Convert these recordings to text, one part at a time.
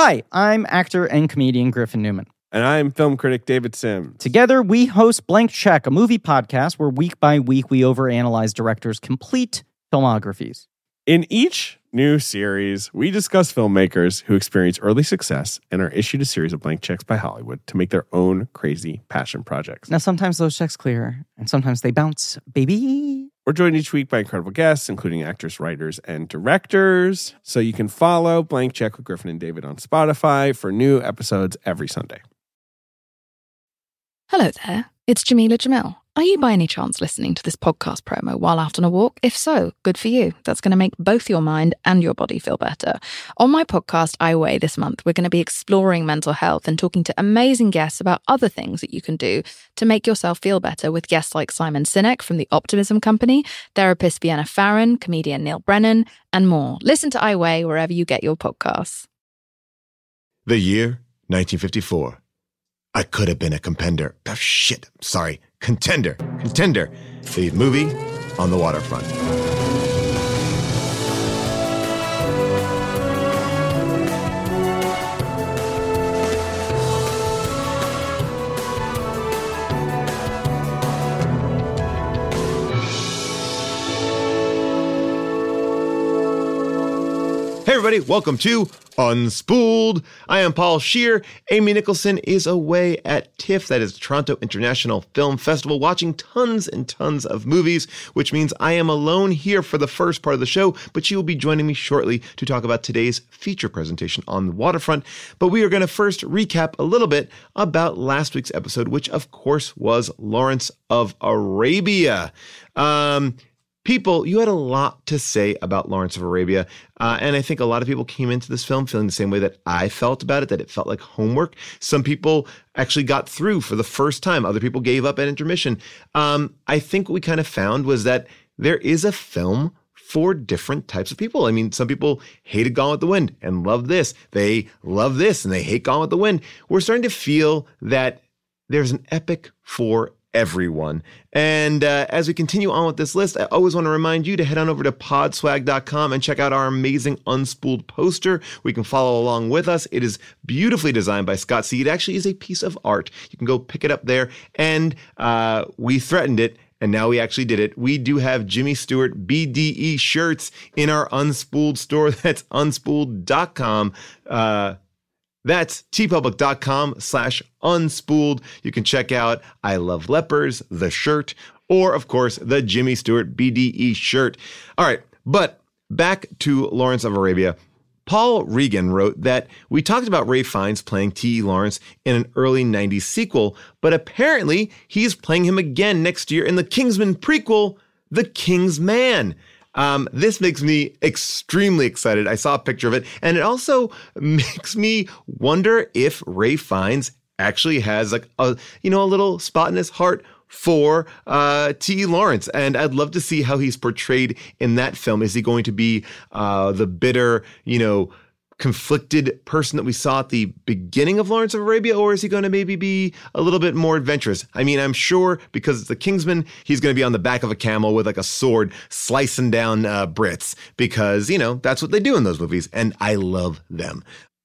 Hi, I'm actor and comedian Griffin Newman. And I'm film critic David Sims. Together, we host Blank Check, a movie podcast where week by week we overanalyze directors' complete filmographies. In each new series, we discuss filmmakers who experience early success and are issued a series of blank checks by Hollywood to make their own crazy passion projects. Now, sometimes those checks clear, and sometimes they bounce, baby. We're joined each week by incredible guests, including actors, writers, and directors. So you can follow Blank Check with Griffin and David on Spotify for new episodes every Sunday. Hello there, it's Jamila Jamil. Are you by any chance listening to this podcast promo while out on a walk? If so, good for you. That's going to make both your mind and your body feel better. On my podcast, I Weigh, this month, we're going to be exploring mental health and talking to amazing guests about other things that you can do to make yourself feel better with guests like Simon Sinek from the Optimism Company, therapist Vienna Pharaon, comedian Neal Brennan, and more. Listen to I Weigh wherever you get your podcasts. The year 1954. I could have been a compender. Oh, shit. Sorry. Contender. Contender. The movie on the waterfront. Hey, everybody, welcome to Unspooled. I am Paul Scheer. Amy Nicholson is away at TIFF, that is Toronto International Film Festival, watching tons and tons of movies, which means I am alone here for the first part of the show, but she will be joining me shortly to talk about today's feature presentation on the waterfront. But we are going to first recap a little bit about last week's episode, which of course was Lawrence of Arabia. Um, people, you had a lot to say about Lawrence of Arabia. Uh, and I think a lot of people came into this film feeling the same way that I felt about it, that it felt like homework. Some people actually got through for the first time, other people gave up at intermission. Um, I think what we kind of found was that there is a film for different types of people. I mean, some people hated Gone with the Wind and love this. They love this and they hate Gone with the Wind. We're starting to feel that there's an epic for everyone. And uh, as we continue on with this list, I always want to remind you to head on over to podswag.com and check out our amazing unspooled poster. We can follow along with us. It is beautifully designed by Scott C. It actually is a piece of art. You can go pick it up there. And uh, we threatened it. And now we actually did it. We do have Jimmy Stewart BDE shirts in our Unspooled store. That's unspooled.com. Uh, that's teepublic.com slash unspooled. You can check out I Love Lepers, the shirt, or of course, the Jimmy Stewart BDE shirt. All right, but back to Lawrence of Arabia. Paul Regan wrote that we talked about Ralph Fiennes playing T.E. Lawrence in an early 90s sequel, but apparently he's playing him again next year in the Kingsman prequel, The King's Man. Um, this makes me extremely excited. I saw a picture of it, and it also makes me wonder if Ralph Fiennes actually has like a you know a little spot in his heart for uh, T. Lawrence, and I'd love to see how he's portrayed in that film. Is he going to be uh, the bitter, you know? Conflicted person that we saw at the beginning of Lawrence of Arabia, or is he going to maybe be a little bit more adventurous? I mean, I'm sure because it's the Kingsman, he's going to be on the back of a camel with like a sword slicing down uh, Brits because, you know, that's what they do in those movies, and I love them.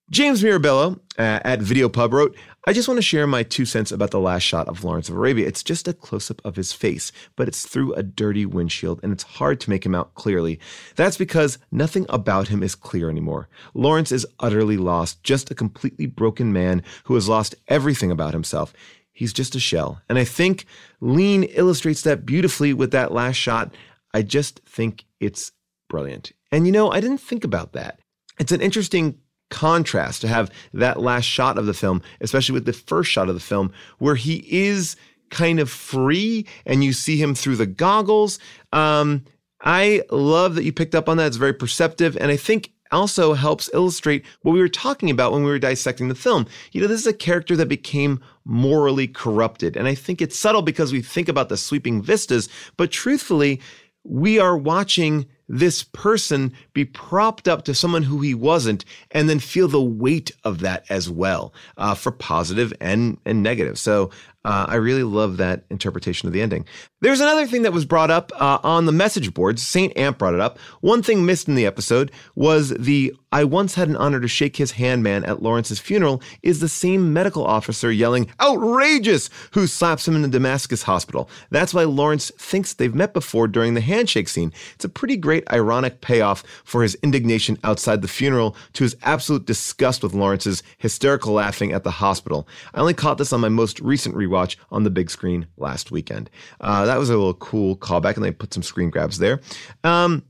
James Mirabello uh, at Videopub wrote, I just want to share my two cents about the last shot of Lawrence of Arabia. It's just a close up of his face, but it's through a dirty windshield and it's hard to make him out clearly. That's because nothing about him is clear anymore. Lawrence is utterly lost, just a completely broken man who has lost everything about himself. He's just a shell. And I think Lean illustrates that beautifully with that last shot. I just think it's brilliant. And you know, I didn't think about that. It's an interesting contrast to have that last shot of the film, especially with the first shot of the film, where he is kind of free and you see him through the goggles. Um, I love that you picked up on that. It's very perceptive. And I think also helps illustrate what we were talking about when we were dissecting the film. You know, this is a character that became morally corrupted. And I think it's subtle because we think about the sweeping vistas, but truthfully, we are watching this person be propped up to someone who he wasn't and then feel the weight of that as well uh, for positive and and negative. So uh, I really love that interpretation of the ending. There's another thing that was brought up uh, on the message boards. Saint Amp brought it up. One thing missed in the episode was the I once had an honor to shake his hand man at Lawrence's funeral is the same medical officer yelling, outrageous, who slaps him in the Damascus hospital. That's why Lawrence thinks they've met before during the handshake scene. It's a pretty great ironic payoff for his indignation outside the funeral to his absolute disgust with Lawrence's hysterical laughing at the hospital. I only caught this on my most recent rewatch rewatch on the big screen last weekend. Uh, that was a little cool callback, and they put some screen grabs there. Um,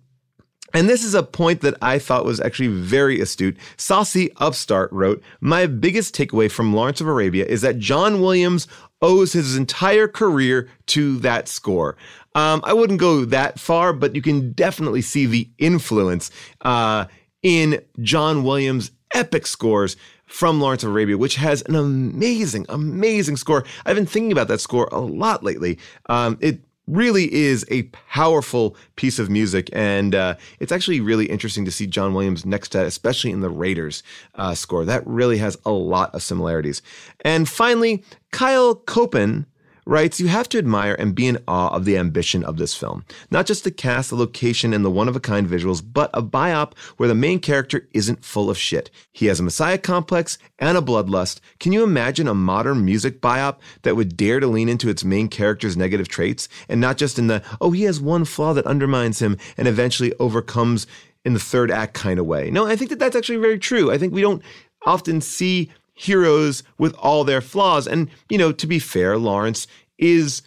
and this is a point that I thought was actually very astute. Saucy Upstart wrote, My biggest takeaway from Lawrence of Arabia is that John Williams owes his entire career to that score. Um, I wouldn't go that far, but you can definitely see the influence uh, in John Williams' epic scores from Lawrence of Arabia, which has an amazing, amazing score. I've been thinking about that score a lot lately. Um, it really is a powerful piece of music, and uh, it's actually really interesting to see John Williams next to especially in the Raiders uh, score. That really has a lot of similarities. And finally, Kyle Copen writes, You have to admire and be in awe of the ambition of this film. Not just the cast, the location, and the one of a kind visuals, but a biop where the main character isn't full of shit. He has a messiah complex and a bloodlust. Can you imagine a modern music biop that would dare to lean into its main character's negative traits and not just in the, oh, he has one flaw that undermines him and eventually overcomes in the third act kind of way? No, I think that that's actually very true. I think we don't often see heroes with all their flaws. And, you know, to be fair, Lawrence is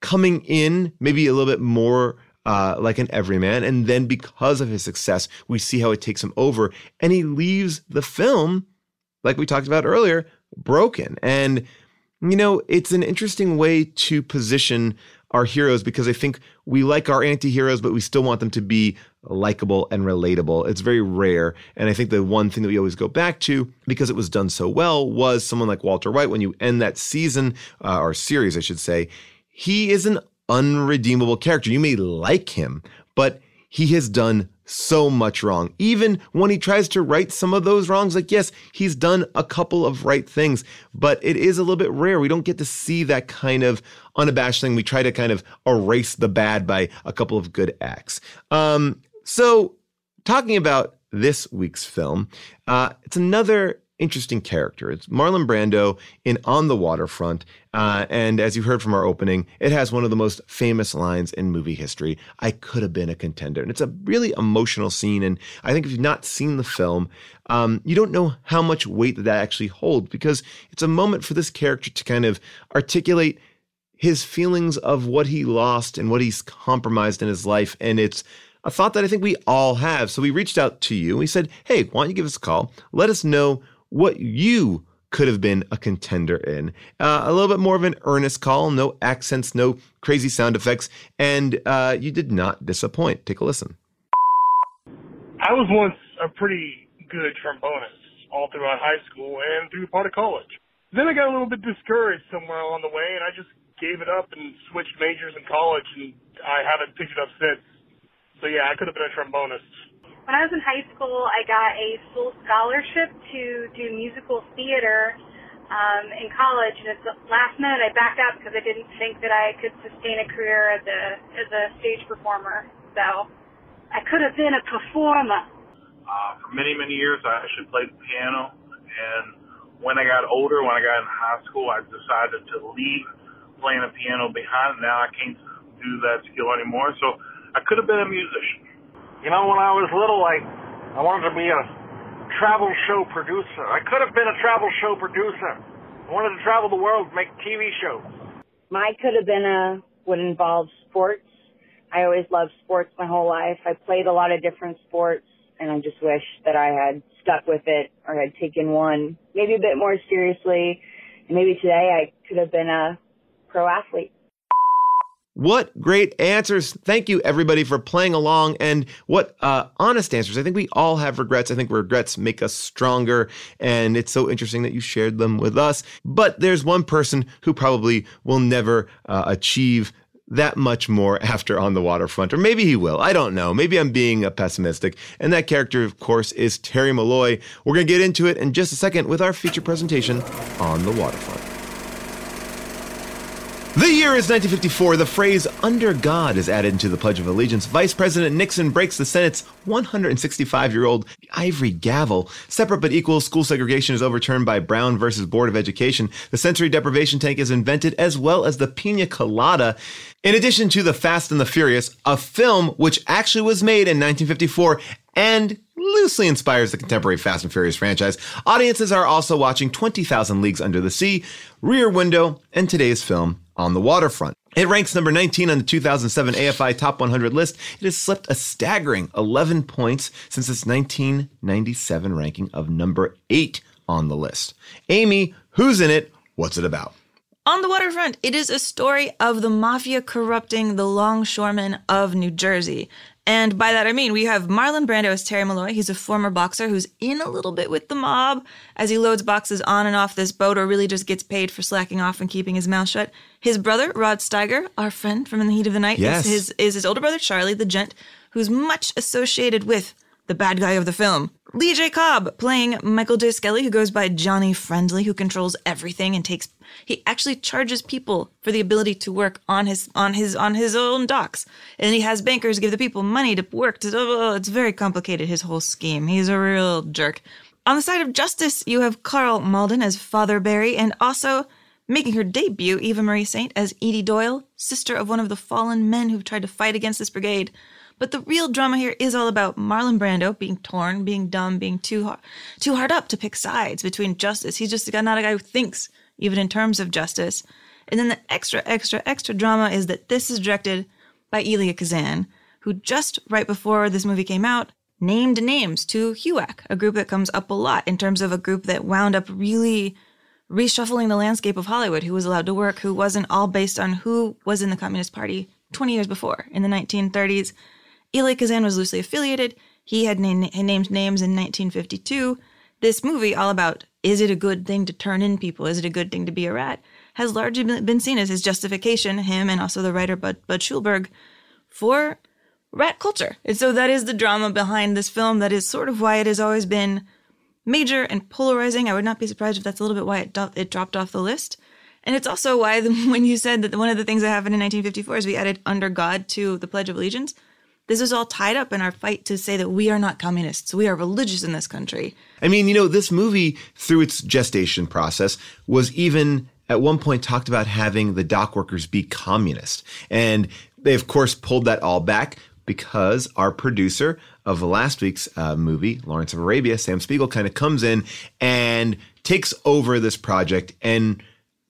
coming in maybe a little bit more uh, like an everyman. And then because of his success, we see how it takes him over. And he leaves the film, like we talked about earlier, broken. And, you know, it's an interesting way to position our heroes because I think we like our anti heroes, but we still want them to be likable and relatable. It's very rare. And I think the one thing that we always go back to, because it was done so well, was someone like Walter White. When you end that season, uh, or series, I should say, he is an unredeemable character. You may like him, but he has done so much wrong. Even when he tries to right some of those wrongs, like, yes, he's done a couple of right things, but it is a little bit rare. We don't get to see that kind of unabashed thing. We try to kind of erase the bad by a couple of good acts. Um, so, talking about this week's film, uh, it's another interesting character. It's Marlon Brando in On the Waterfront. Uh, and as you heard from our opening, it has one of the most famous lines in movie history I could have been a contender. And it's a really emotional scene. And I think if you've not seen the film, um, you don't know how much weight that, that actually holds because it's a moment for this character to kind of articulate his feelings of what he lost and what he's compromised in his life. And it's a thought that I think we all have. So we reached out to you. We said, hey, why don't you give us a call? Let us know what you could have been a contender in. Uh, a little bit more of an earnest call, no accents, no crazy sound effects, and uh, you did not disappoint. Take a listen. I was once a pretty good trombonist all throughout high school and through part of college. Then I got a little bit discouraged somewhere along the way, and I just gave it up and switched majors in college, and I haven't picked it up since. So yeah, I could have been a trombonist. When I was in high school, I got a full scholarship to do musical theater um, in college, and at the last minute I backed out because I didn't think that I could sustain a career as a as a stage performer. So I could have been a performer. Uh, for many many years, I actually played the piano, and when I got older, when I got in high school, I decided to leave playing the piano behind. Now I can't do that skill anymore, so I could have been a musician. You know, when I was little, I I wanted to be a travel show producer. I could have been a travel show producer. I wanted to travel the world, make TV shows. My could have been a would involve sports. I always loved sports my whole life. I played a lot of different sports, and I just wish that I had stuck with it or had taken one maybe a bit more seriously. And maybe today I could have been a pro athlete. What great answers. Thank you, everybody, for playing along. And what uh, honest answers. I think we all have regrets. I think regrets make us stronger. And it's so interesting that you shared them with us. But there's one person who probably will never uh, achieve that much more after On the Waterfront. Or maybe he will. I don't know. Maybe I'm being a pessimistic. And that character, of course, is Terry Malloy. We're going to get into it in just a second with our feature presentation on the waterfront. The year is 1954. The phrase under God is added into the Pledge of Allegiance. Vice President Nixon breaks the Senate's 165 year old ivory gavel. Separate but equal school segregation is overturned by Brown versus Board of Education. The sensory deprivation tank is invented, as well as the pina colada. In addition to The Fast and the Furious, a film which actually was made in 1954 and loosely inspires the contemporary Fast and Furious franchise. Audiences are also watching 20,000 Leagues Under the Sea, Rear Window, and today's film, On the Waterfront. It ranks number 19 on the 2007 AFI Top 100 list. It has slipped a staggering 11 points since its 1997 ranking of number 8 on the list. Amy, who's in it? What's it about? On the waterfront, it is a story of the mafia corrupting the longshoremen of New Jersey. And by that I mean we have Marlon Brando as Terry Malloy. He's a former boxer who's in a little bit with the mob as he loads boxes on and off this boat or really just gets paid for slacking off and keeping his mouth shut. His brother, Rod Steiger, our friend from In the Heat of the Night, Yes. is, his, is his older brother, Charlie, the gent, who's much associated with the bad guy of the film. Lee J. Cobb playing Michael J. Skelly, who goes by Johnny Friendly, who controls everything and takes he actually charges people for the ability to work on his on his on his own docks. And he has bankers give the people money to work to oh, it's very complicated, his whole scheme. He's a real jerk. On the side of justice, you have Karl Malden as Father Barry, and also making her debut, Eva Marie Saint as Edie Doyle, sister of one of the fallen men who've tried to fight against this brigade. But the real drama here is all about Marlon Brando being torn, being dumb, being too hard, too hard up to pick sides between justice. He's just not a guy who thinks, even in terms of justice. And then the extra, extra, extra drama is that this is directed by Elia Kazan, who just right before this movie came out named names to HUAC, a group that comes up a lot in terms of a group that wound up really reshuffling the landscape of Hollywood, who was allowed to work, who wasn't all based on who was in the Communist Party 20 years before. In the 1930s, Elia Kazan was loosely affiliated. He had na- named names in 1952. This movie, all about is it a good thing to turn in people? Is it a good thing to be a rat? Has largely been- been seen as his justification, him and also the writer Bud, Bud Schulberg, for rat culture. And so that is the drama behind this film. That is sort of why it has always been major and polarizing. I would not be surprised if that's a little bit why it, do- it dropped off the list. And it's also why the, when you said that one of the things that happened in 1954 is we added under God to the Pledge of Allegiance. This is all tied up in our fight to say that we are not communists. We are religious in this country. I mean, you know, this movie, through its gestation process, was even at one point talked about having the dock workers be communist. And they, of course, pulled that all back because our producer of last week's uh, movie, Lawrence of Arabia, Sam Spiegel, kind of comes in and takes over this project and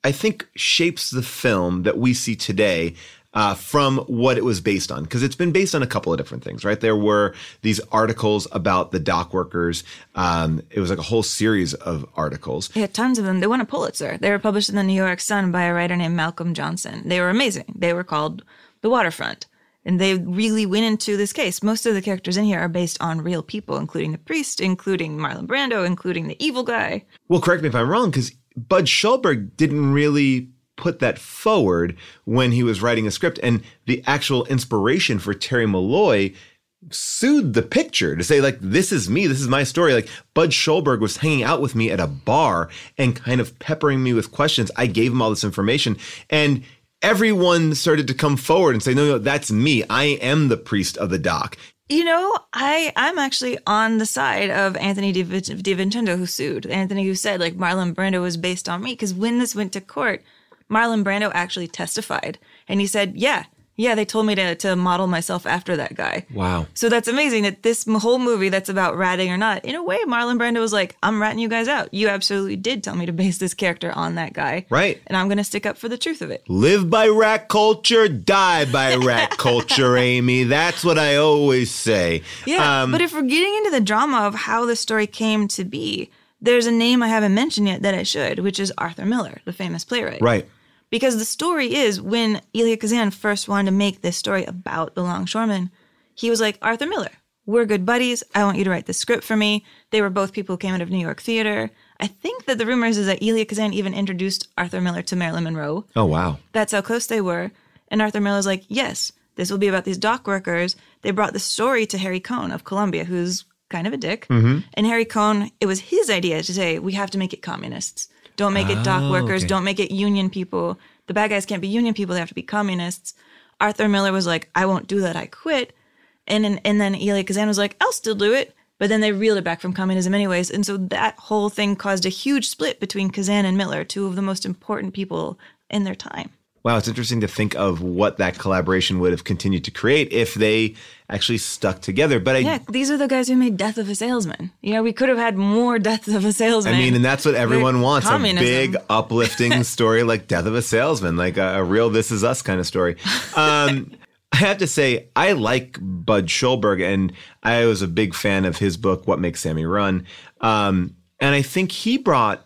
I think shapes the film that we see today uh, from what it was based on. Because it's been based on a couple of different things, right? There were these articles about the dock workers. Um, it was like a whole series of articles. Yeah, tons of them. They won a Pulitzer. They were published in the New York Sun by a writer named Malcolm Johnson. They were amazing. They were called The Waterfront. And they really went into this case. Most of the characters in here are based on real people, including the priest, including Marlon Brando, including the evil guy. Well, correct me if I'm wrong, because Bud Schulberg didn't really put that forward when he was writing a script. And the actual inspiration for Terry Malloy sued the picture to say, like, this is me, this is my story. Like, Bud Schulberg was hanging out with me at a bar and kind of peppering me with questions. I gave him all this information. And everyone started to come forward and say, no, no, that's me. I am the priest of the dock. You know, I I'm actually on the side of Anthony DiVin- DiVincenzo who sued. Anthony who said like Marlon Brando was based on me because when this went to court, Marlon Brando actually testified and he said, "Yeah, yeah, they told me to to model myself after that guy." Wow. So that's amazing that this whole movie that's about ratting or not, in a way, Marlon Brando was like, "I'm ratting you guys out. You absolutely did tell me to base this character on that guy, Right. And I'm gonna stick up for the truth of it." Live by rat culture, die by rat culture, Amy. That's what I always say. Yeah, Um, but if we're getting into the drama of how the story came to be, there's a name I haven't mentioned yet that I should, which is Arthur Miller, the famous playwright. right. Because the story is when Elia Kazan first wanted to make this story about the longshoremen, he was like, Arthur Miller, we're good buddies. I want you to write the script for me. They were both people who came out of New York theater. I think that the rumors is that Elia Kazan even introduced Arthur Miller to Marilyn Monroe. Oh, wow. That's how close they were. And Arthur Miller was like, yes, this will be about these dock workers. They brought the story to Harry Cohn of Columbia, who's kind of a dick. Mhm. And Harry Cohn, it was his idea to say, we have to make it communists. Don't make it dock Oh, workers. okay. Don't make it union people. The bad guys can't be union people. They have to be communists. Arthur Miller was like, I won't do that. I quit. And then, and then Elia Kazan was like, I'll still do it. But then they reeled it back from communism anyways. And so that whole thing caused a huge split between Kazan and Miller, two of the most important people in their time. Wow, it's interesting to think of what that collaboration would have continued to create if they actually stuck together. But I, yeah, these are the guys who made Death of a Salesman. You know, we could have had more Death of a Salesman. I mean, and that's what everyone wants communism. a big, uplifting story like Death of a Salesman, like a, a real This Is Us kind of story. Um, I have to say, I like Bud Schulberg, and I was a big fan of his book, What Makes Sammy Run. Um, and I think he brought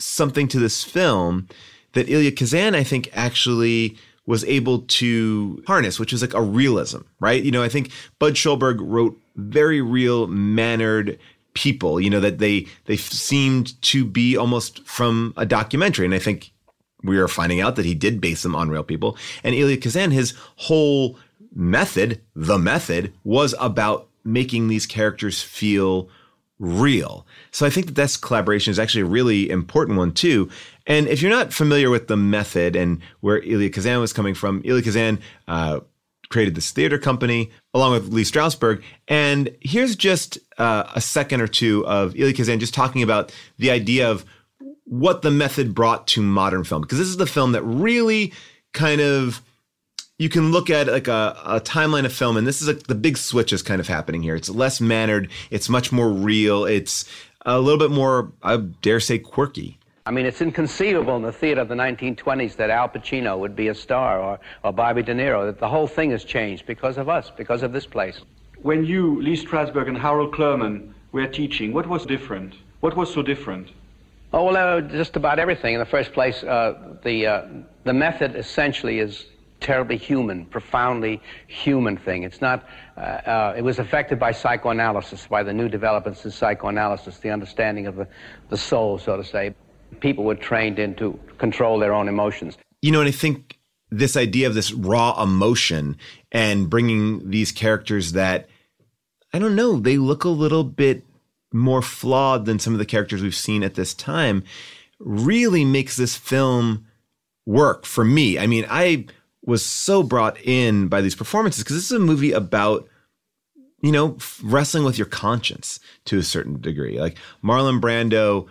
something to this film that Elia Kazan, I think, actually was able to harness, which is like a realism, right? You know, I think Bud Schulberg wrote very real mannered people, you know, that they they seemed to be almost from a documentary. And I think we are finding out that he did base them on real people. And Elia Kazan, his whole method, the method, was about making these characters feel real. So I think that this collaboration is actually a really important one too. And if you're not familiar with the method and where Elia Kazan was coming from, Elia Kazan uh, created this theater company along with Lee Strasberg. And here's just uh, a second or two of Elia Kazan just talking about the idea of what the method brought to modern film. Because this is the film that really kind of you can look at like a, a timeline of film, and this is like the big switch is kind of happening here. It's less mannered, it's much more real, it's a little bit more, I dare say, quirky. I mean, it's inconceivable in the theater of the 1920s that Al Pacino would be a star or, or Bobby De Niro, that the whole thing has changed because of us, because of this place. When you, Lee Strasberg and Harold Clurman, were teaching, what was different? What was so different? Oh, well, uh, just about everything. In the first place, uh, the, uh, the method essentially is terribly human, profoundly human thing. It's not, uh, uh, it was affected by psychoanalysis, by the new developments in psychoanalysis, the understanding of the, the soul, so to say. People were trained in to control their own emotions. You know, and I think this idea of this raw emotion and bringing these characters that, I don't know, they look a little bit more flawed than some of the characters we've seen at this time really makes this film work for me. I mean, I was so brought in by these performances because this is a movie about you know wrestling with your conscience to a certain degree. Like Marlon Brando,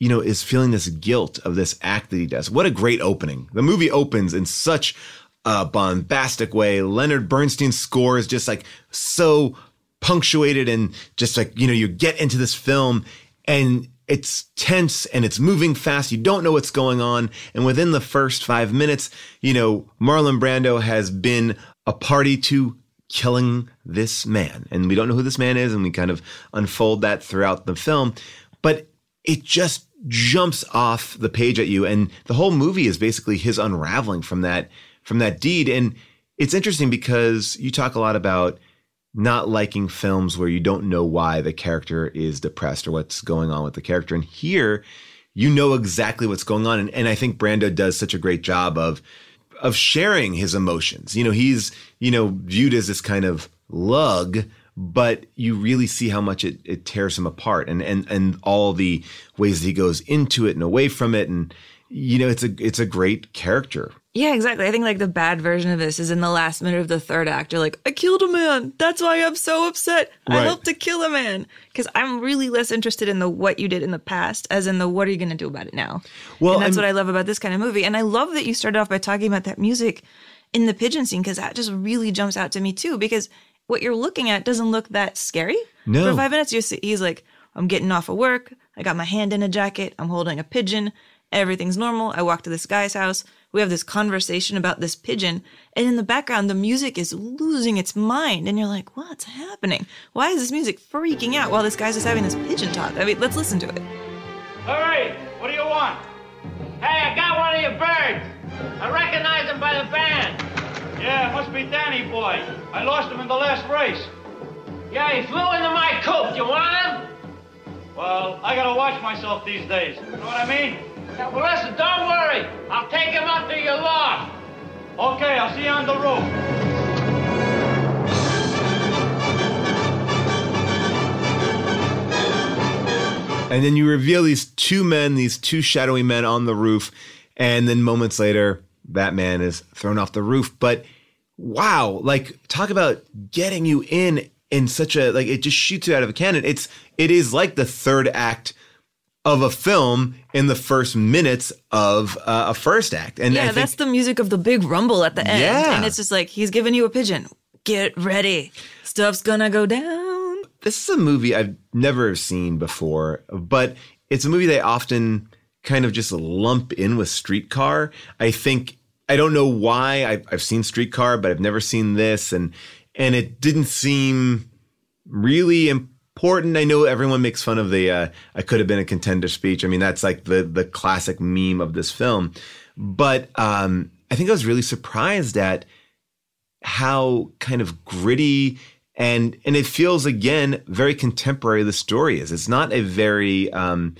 you know, is feeling this guilt of this act that he does. What a great opening! The movie opens in such a bombastic way. Leonard Bernstein's score is just like so punctuated and just like you know you get into this film and it's tense and it's moving fast. You don't know what's going on. And within the first five minutes, you know, Marlon Brando has been a party to killing this man. And we don't know who this man is. And we kind of unfold that throughout the film. But it just jumps off the page at you. And the whole movie is basically his unraveling from that, from that deed. And it's interesting because you talk a lot about not liking films where you don't know why the character is depressed or what's going on with the character. And here, you know exactly what's going on. And, and I think Brando does such a great job of of sharing his emotions. You know, he's you know viewed as this kind of lug, but you really see how much it, it tears him apart, and and and all the ways that he goes into it and away from it, and you know, it's a it's a great character. Yeah, exactly. I think like the bad version of this is in the last minute of the third act. You're like, I killed a man. That's why I'm so upset. I Right. helped to kill a man. Because I'm really less interested in the what you did in the past, as in the what are you going to do about it now. Well, and that's I'm- what I love about this kind of movie. And I love that you started off by talking about that music in the pigeon scene because that just really jumps out to me too. Because what you're looking at doesn't look that scary. No. For five minutes, you see, he's like, I'm getting off of work. I got my hand in a jacket. I'm holding a pigeon. Everything's normal. I walk to this guy's house. We have this conversation about this pigeon. And in the background, the music is losing its mind. And you're like, what's happening? Why is this music freaking out while this guy's just having this pigeon talk? I mean, let's listen to it. All right, what do you want? Hey, I got one of your birds. I recognize him by the band. Yeah, it must be Danny Boy. I lost him in the last race. Yeah, he flew into my coop. You want him? Well, I gotta watch myself these days. You know what I mean? Yeah, well, listen, don't worry. I'll take him up to your loft. Okay, I'll see you on the roof. And then you reveal these two men, these two shadowy men on the roof. And then moments later, Batman is thrown off the roof. But wow, like talk about getting you in in such a like it just shoots you out of a cannon. It's it is like the third act of a film in the first minutes of uh, a first act. And I yeah, think- that's the music of the big rumble at the end. Yeah. And it's just like he's giving you a pigeon. Get ready. Stuff's gonna go down. this is a movie I've never seen before, but it's a movie they often kind of just lump in with Streetcar. I think I don't know why I've, I've seen Streetcar, but I've never seen this, and and it didn't seem really important. I know everyone makes fun of the uh, "I could have been a contender" speech. I mean, that's like the the classic meme of this film. But um, I think I was really surprised at how kind of gritty and and it feels again very contemporary the story is it's not a very um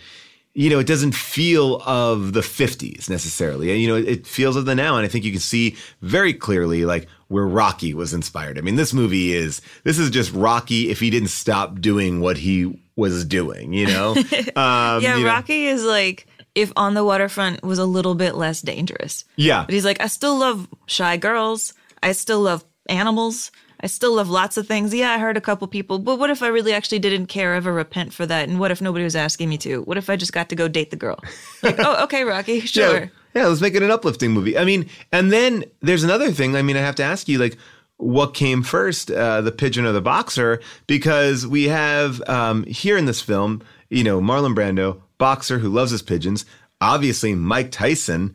you know it doesn't feel of the 50s necessarily you know it feels of the now and i think you can see very clearly like where rocky was inspired i mean this movie is this is just rocky if he didn't stop doing what he was doing you know um, yeah, you know- Rocky is like if on the waterfront was a little bit less dangerous. yeah But he's like, I still love shy girls. I still love animals. I still love lots of things. Yeah, I hurt a couple people, but what if I really actually didn't care, ever repent for that? And what if nobody was asking me to? What if I just got to go date the girl? Like, oh, okay, Rocky, sure. Yeah, yeah, let's make it an uplifting movie. I mean, and then there's another thing. I mean, I have to ask you, like, what came first, uh, the pigeon or the boxer? Because we have um, here in this film, you know, Marlon Brando, boxer who loves his pigeons. Obviously, Mike Tyson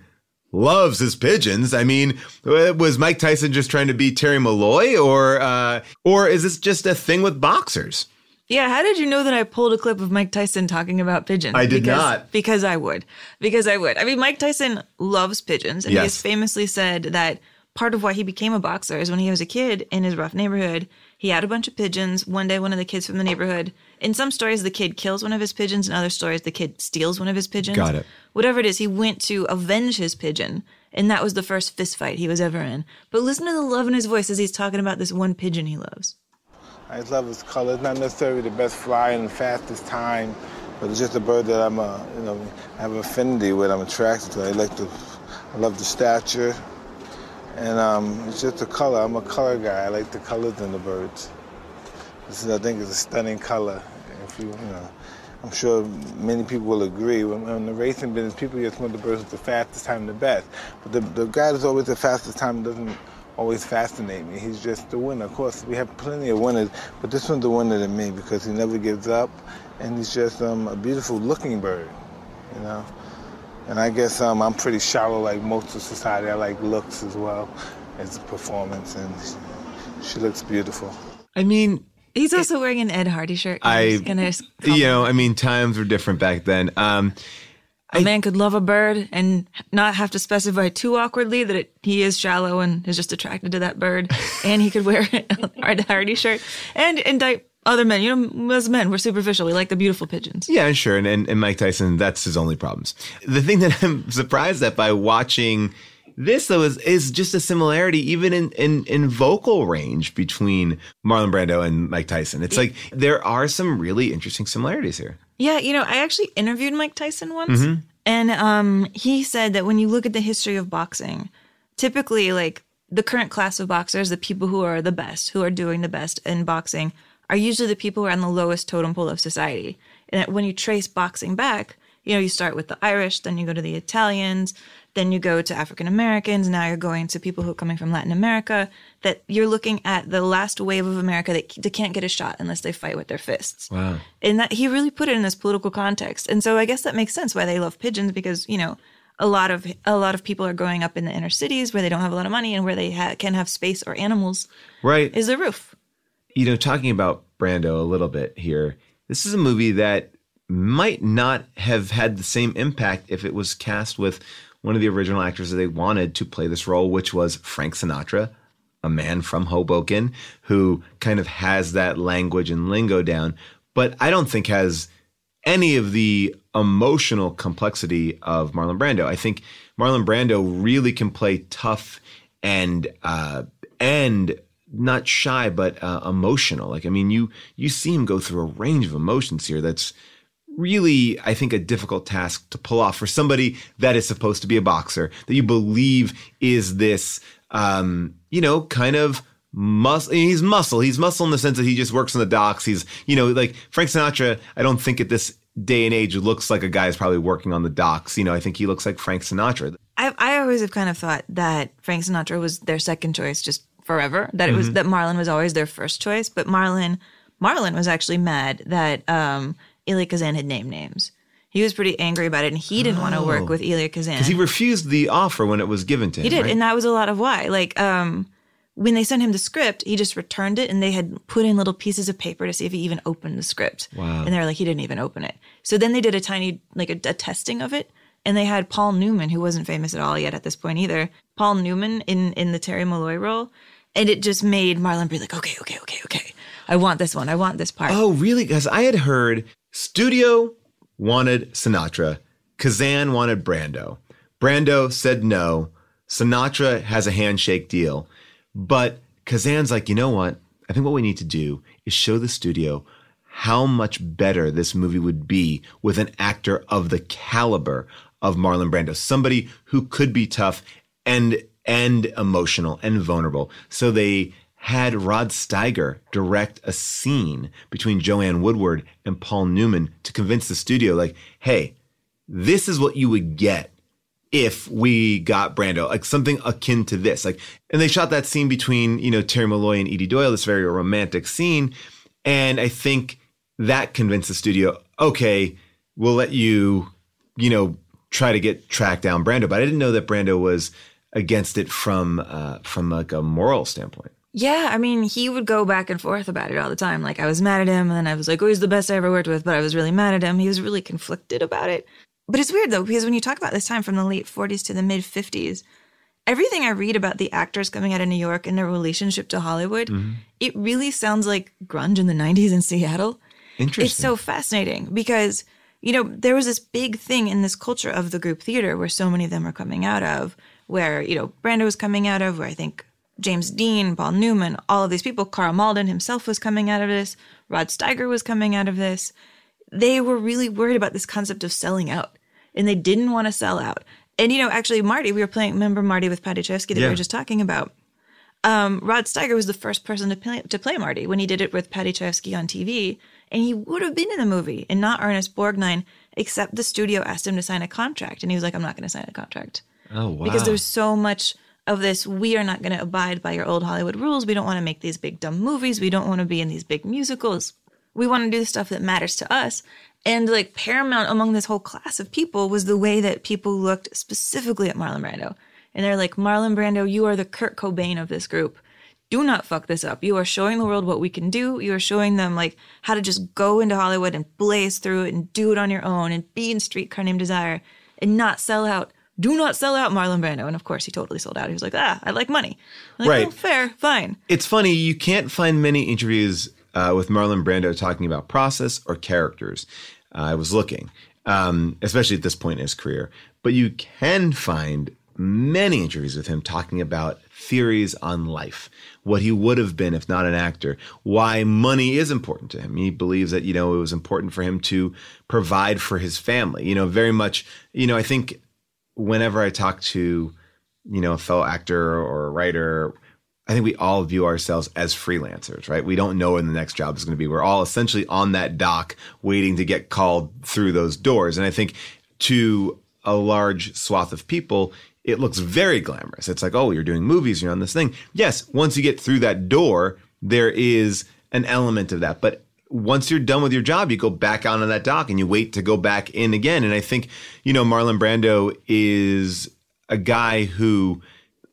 loves his pigeons. I mean, was Mike Tyson just trying to be Terry Malloy, or uh, or is this just a thing with boxers? Yeah, how did you know that I pulled a clip of Mike Tyson talking about pigeons? I did because, not. Because I would. Because I would. I mean, Mike Tyson loves pigeons, and he has famously said that part of why he became a boxer is when he was a kid in his rough neighborhood, he had a bunch of pigeons. One day, one of the kids from the neighborhood, in some stories, the kid kills one of his pigeons. In other stories, the kid steals one of his pigeons. Got it. Whatever it is, he went to avenge his pigeon. And that was the first fist fight he was ever in. But listen to the love in his voice as he's talking about this one pigeon he loves. I just love his color. It's not necessarily the best fly in the fastest time, but it's just a bird that I'm a, you know, I have affinity with. I'm attracted to. I like the, I love the stature, and um, it's just the color. I'm a color guy. I like the colors in the birds. This is, I think, is a stunning color. If you, you know, I'm sure many people will agree. When, in the racing business, people just want the birds with the fastest time, the best. But the, the guy that's always the fastest time doesn't always fascinate me. He's just the winner. Of course, we have plenty of winners, but this one's the winner to me because he never gives up, and he's just um, a beautiful looking bird, you know. And I guess um, I'm pretty shallow like most of society. I like looks as well as performance, and she, she looks beautiful. I mean, He's also wearing an Ed Hardy shirt. I, Can I just you know, I mean, times were different back then. Um, a man could love a bird and not have to specify too awkwardly that it, he is shallow and is just attracted to that bird, and he could wear an Ed Hardy shirt and indict other men. You know, as men, we're superficial. We like the beautiful pigeons. Yeah, sure. And, and, and Mike Tyson, that's his only problems. The thing that I'm surprised at by watching this though is, is just a similarity even in, in, in vocal range between Marlon Brando and Mike Tyson. It's like there are some really interesting similarities here. Yeah, you know, I actually interviewed Mike Tyson once, Mhm. and um, he said that when you look at the history of boxing, typically, like the current class of boxers, the people who are the best, who are doing the best in boxing, are usually the people who are on the lowest totem pole of society. And that when you trace boxing back, you know, you start with the Irish, then you go to the Italians, then you go to African Americans, now you're going to people who are coming from Latin America, that you're looking at the last wave of America that they can't get a shot unless they fight with their fists Wow. and that he really put it in this political context and so i guess that makes sense why they love pigeons because you know a lot of a lot of people are growing up in the inner cities where they don't have a lot of money and where they ha- can have space or animals Right. is the roof you know, talking about Brando a little bit here, this is a movie that might not have had the same impact if it was cast with one of the original actors that they wanted to play this role, which was Frank Sinatra, a man from Hoboken who kind of has that language and lingo down, but I don't think has any of the emotional complexity of Marlon Brando. I think Marlon Brando really can play tough and uh, and not shy, but uh, emotional. Like I mean, you you see him go through a range of emotions here. That's really, I think, a difficult task to pull off for somebody that is supposed to be a boxer that you believe is this, um, you know, kind of muscle. He's muscle. He's muscle in the sense that he just works on the docks. He's, you know, like Frank Sinatra. I don't think at this day and age looks like a guy is probably working on the docks. You know, I think he looks like Frank Sinatra. I, I always have kind of thought that Frank Sinatra was their second choice just forever. That it was Mm-hmm. Mhm. that Marlon was always their first choice, but Marlon Marlon was actually mad that um, Elia Kazan had named names. He was pretty angry about it, and he didn't want to Oh. work with Elia Kazan. Because he refused the offer when it was given to him. He did, right? and that was a lot of why. Like, um, when they sent him the script, he just returned it, and they had put in little pieces of paper to see if he even opened the script. Wow. And they were like, he didn't even open it. So then they did a tiny, like a, a testing of it, and they had Paul Newman, who wasn't famous at all yet at this point either. Paul Newman in in the Terry Malloy role, and it just made Marlon be like, okay, okay, okay, okay, I want this one, I want this part. Oh, really? Because I had heard studio wanted Sinatra, Kazan wanted Brando. Brando said no. Sinatra has a handshake deal. But Kazan's like, you know what? I think what we need to do is show the studio how much better this movie would be with an actor of the caliber of Marlon Brando, somebody who could be tough and and emotional and vulnerable. So they had Rod Steiger direct a scene between Joanne Woodward and Paul Newman to convince the studio, like, hey, this is what you would get if we got Brando, like something akin to this. Like, and they shot that scene between, you know, Terry Malloy and Edie Doyle, this very romantic scene. And I think that convinced the studio, okay, we'll let you, you know, try to get track down Brando. But I didn't know that Brando was against it from uh from like a moral standpoint. Yeah, I mean, he would go back and forth about it all the time. Like, I was mad at him, and then I was like, oh, he's the best I ever worked with, but I was really mad at him. He was really conflicted about it. But it's weird, though, because when you talk about this time from the late 40s to the mid 50s, everything I read about the actors coming out of New York and their relationship to Hollywood, it really sounds like grunge in the 90s in Seattle. Interesting. It's so fascinating because, you know, there was this big thing in this culture of the group theater where so many of them are coming out of, where, you know, Brando was coming out of, where I think James Dean, Paul Newman, all of these people, Karl Malden himself was coming out of this, Rod Steiger was coming out of this. They were really worried about this concept of selling out and they didn't want to sell out. And, you know, actually, Marty, we were playing, remember Marty with Paddy Chayefsky that we were just talking about? um, Rod Steiger was the first person to play, to play Marty when he did it with Paddy Chayefsky on TV, and he would have been in the movie and not Ernest Borgnine, except the studio asked him to sign a contract, and he was like, "I'm not going to sign a contract Oh wow. because there's so much of this. We are not going to abide by your old Hollywood rules. We don't want to make these big dumb movies. We don't want to be in these big musicals. We want to do the stuff that matters to us." And like paramount among this whole class of people was the way that people looked specifically at Marlon Brando. And they're like, Marlon Brando, you are the Kurt Cobain of this group. Do not fuck this up. You are showing the world what we can do. You are showing them like how to just go into Hollywood and blaze through it and do it on your own and be in Streetcar Named Desire and not sell out. Do not sell out Marlon Brando. And of course, he totally sold out. He was like, ah, I like money. I'm like, Right. "Oh, fair, fine. It's funny, you can't find many interviews uh, with Marlon Brando talking about process or characters. Uh, I was looking, um, especially at this point in his career, but you can find many interviews with him talking about theories on life, what he would have been if not an actor, why money is important to him. He believes that, you know, it was important for him to provide for his family. You know, very much, you know, I think whenever I talk to, you know, a fellow actor or a writer, I think we all view ourselves as freelancers, right? We don't know when the next job is going to be. We're all essentially on that dock waiting to get called through those doors. And I think to a large swath of people, it looks very glamorous. It's like, oh, you're doing movies, you're on this thing. Yes, once you get through that door, there is an element of that. But once you're done with your job, you go back out on that dock and you wait to go back in again. And I think, you know, Marlon Brando is a guy who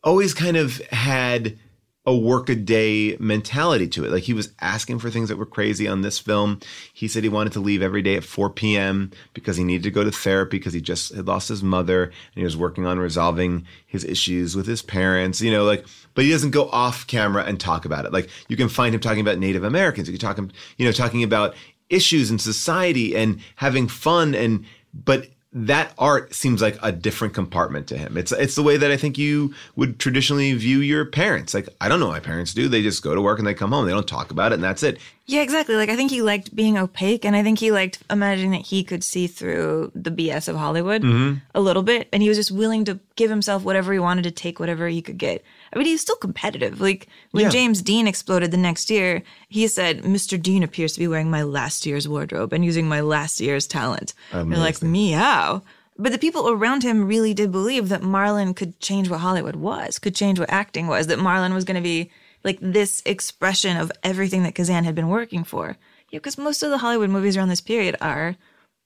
always kind of had a workaday mentality to it. Like he was asking for things that were crazy on this film. He said he wanted to leave every day at 4 p.m. because he needed to go to therapy because he just had lost his mother and he was working on resolving his issues with his parents, you know, like, but he doesn't go off camera and talk about it. Like you can find him talking about Native Americans. You can talk him, you know, talking about issues in society and having fun and, but that art seems like a different compartment to him. It's it's the way that I think you would traditionally view your parents. Like I don't know what my parents do. They just go to work and they come home. They don't talk about it and that's it. Yeah, exactly. Like I think he liked being opaque and I think he liked imagining that he could see through the BS of Hollywood Mhm. a little bit and he was just willing to give himself whatever he wanted to take whatever he could get. I mean, he's still competitive. Like when Yeah. James Dean exploded the next year, he said, "Mr. Dean appears to be wearing my last year's wardrobe and using my last year's talent." You're like, "Meow." But the people around him really did believe that Marlon could change what Hollywood was, could change what acting was, that Marlon was going to be like this expression of everything that Kazan had been working for. Yeah, because most of the Hollywood movies around this period are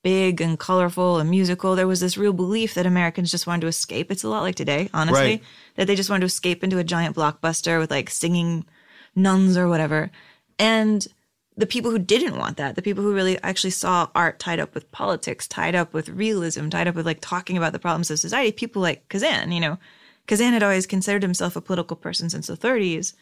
big and colorful and musical. There was this real belief that Americans just wanted to escape. It's a lot like today, honestly, Right. that they just wanted to escape into a giant blockbuster with like singing nuns or whatever. And the people who didn't want that, the people who really actually saw art tied up with politics, tied up with realism, tied up with like talking about the problems of society, people like Kazan, you know, Kazan had always considered himself a political person since the 30s.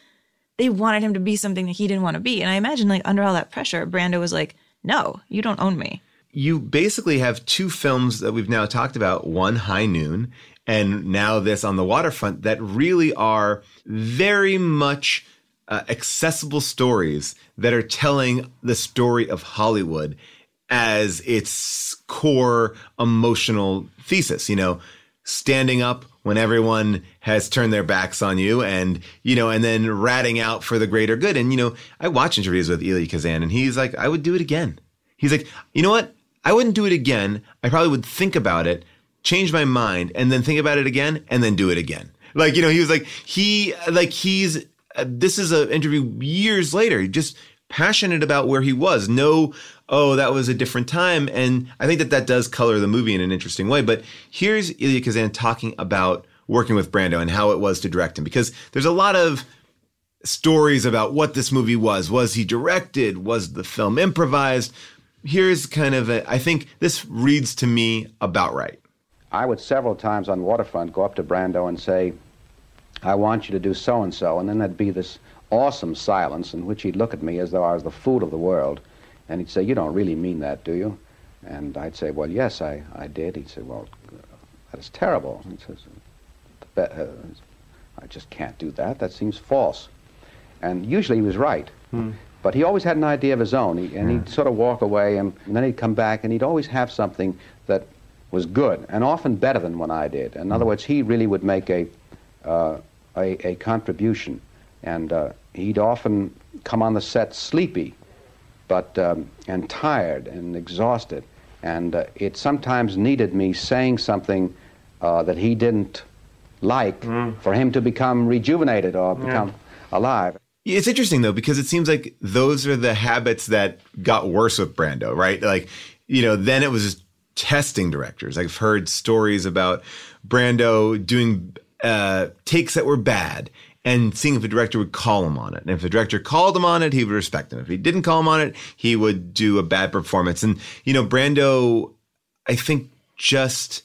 They wanted him to be something that he didn't want to be. And I imagine like under all that pressure, Brando was like, no, you don't own me. You basically have two films that we've now talked about, one High Noon and now this on the waterfront that really are very much uh, accessible stories that are telling the story of Hollywood as its core emotional thesis, you know, standing up when everyone has turned their backs on you and, you know, and then ratting out for the greater good. And, you know, I watch interviews with Elia Kazan and he's like, I would do it again. He's like, you know what? I wouldn't do it again. I probably would think about it, change my mind, and then think about it again, and then do it again. Like, you know, he was like, he, like, he's, uh, this is an interview years later, just passionate about where he was. No, oh, that was a different time. And I think that that does color the movie in an interesting way. But here's Elia Kazan talking about working with Brando and how it was to direct him, because there's a lot of, stories about what this movie was. Was he directed? Was the film improvised? Here's kind of a, I think this reads to me about right. I would several times on Waterfront go up to Brando and say, I want you to do so and so. And then there'd be this awesome silence in which he'd look at me as though I was the fool of the world. And he'd say, You don't really mean that, do you? And I'd say, Well, yes, I, I did. He'd say, Well, that is terrible. He says, "The be- uh, I just can't do that. That seems false. And usually he was right. But he always had an idea of his own, he, and he'd sort of walk away, and, and then he'd come back, and he'd always have something that was good, and often better than what I did. In other words, he really would make a, uh, a, a contribution, and uh, he'd often come on the set sleepy, but um, and tired and exhausted, and uh, it sometimes needed me saying something uh, that he didn't like for him to become rejuvenated or become alive. It's interesting though because it seems like those are the habits that got worse with Brando, right? Like, you know, then it was just testing directors. I've heard stories about Brando doing uh, takes that were bad and seeing if a director would call him on it. And if the director called him on it, he would respect him. If he didn't call him on it, he would do a bad performance. And you know, Brando, I think just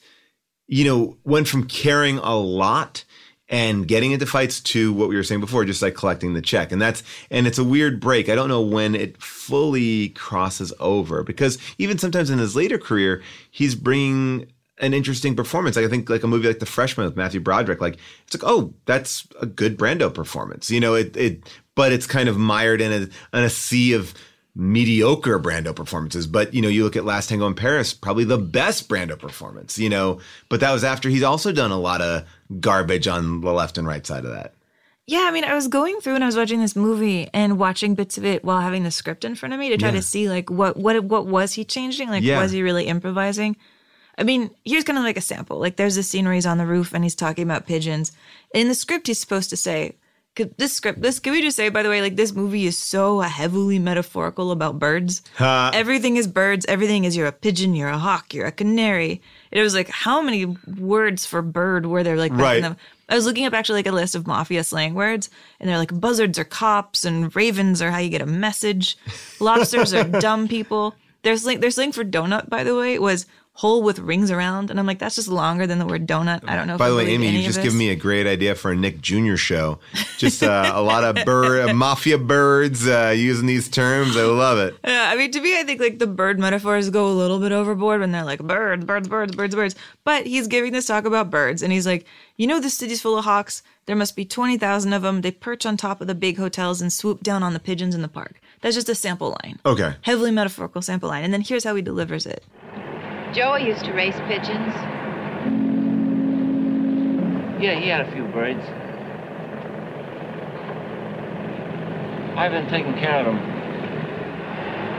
you know went from caring a lot and getting into fights to what we were saying before, just like collecting the check. And that's, and it's a weird break. I don't know when it fully crosses over because even sometimes in his later career, he's bringing an interesting performance. Like I think like a movie like The Freshman with Matthew Broderick, like it's like, oh, that's a good Brando performance. You know, it, it, but it's kind of mired in a, in a sea of mediocre Brando performances. But, you know, you look at Last Tango in Paris, probably the best Brando performance, you know, but that was after he's also done a lot of garbage on the left and right side of that. Yeah, I mean, I was going through and I was watching this movie and watching bits of it while having the script in front of me to try Yeah. to see like what what what was he changing? Like Yeah. was he really improvising? I mean, here's kind of like a sample. Like there's this scene where he's on the roof and he's talking about pigeons. In the script he's supposed to say, Could- This script, this can we just say, by the way, like this movie is so heavily metaphorical about birds. Ha. Everything is birds. Everything is you're a pigeon, you're a hawk, you're a canary. It was like how many words for bird were there like Right. I was looking up actually like a list of mafia slang words, and they're like buzzards are cops, and ravens are how you get a message. Lobsters are dumb people. Their slang, their slang for donut, by the way, was hole with rings around, and I'm like, that's just longer than the word donut. I don't know. By the way, Amy, you just given me a great idea for a Nick Jr. show. Just uh, a lot of bird, uh, mafia birds uh, using these terms. I love it. Yeah, I mean, to me, I think like the bird metaphors go a little bit overboard when they're like birds, birds, birds, birds, birds. But he's giving this talk about birds, and he's like, you know, the city's full of hawks. There must be twenty thousand of them. They perch on top of the big hotels and swoop down on the pigeons in the park. That's just a sample line, Okay. heavily metaphorical sample line. And then here's how he delivers it. Joey used to raise pigeons. Yeah, he had a few birds. I've been taking care of them.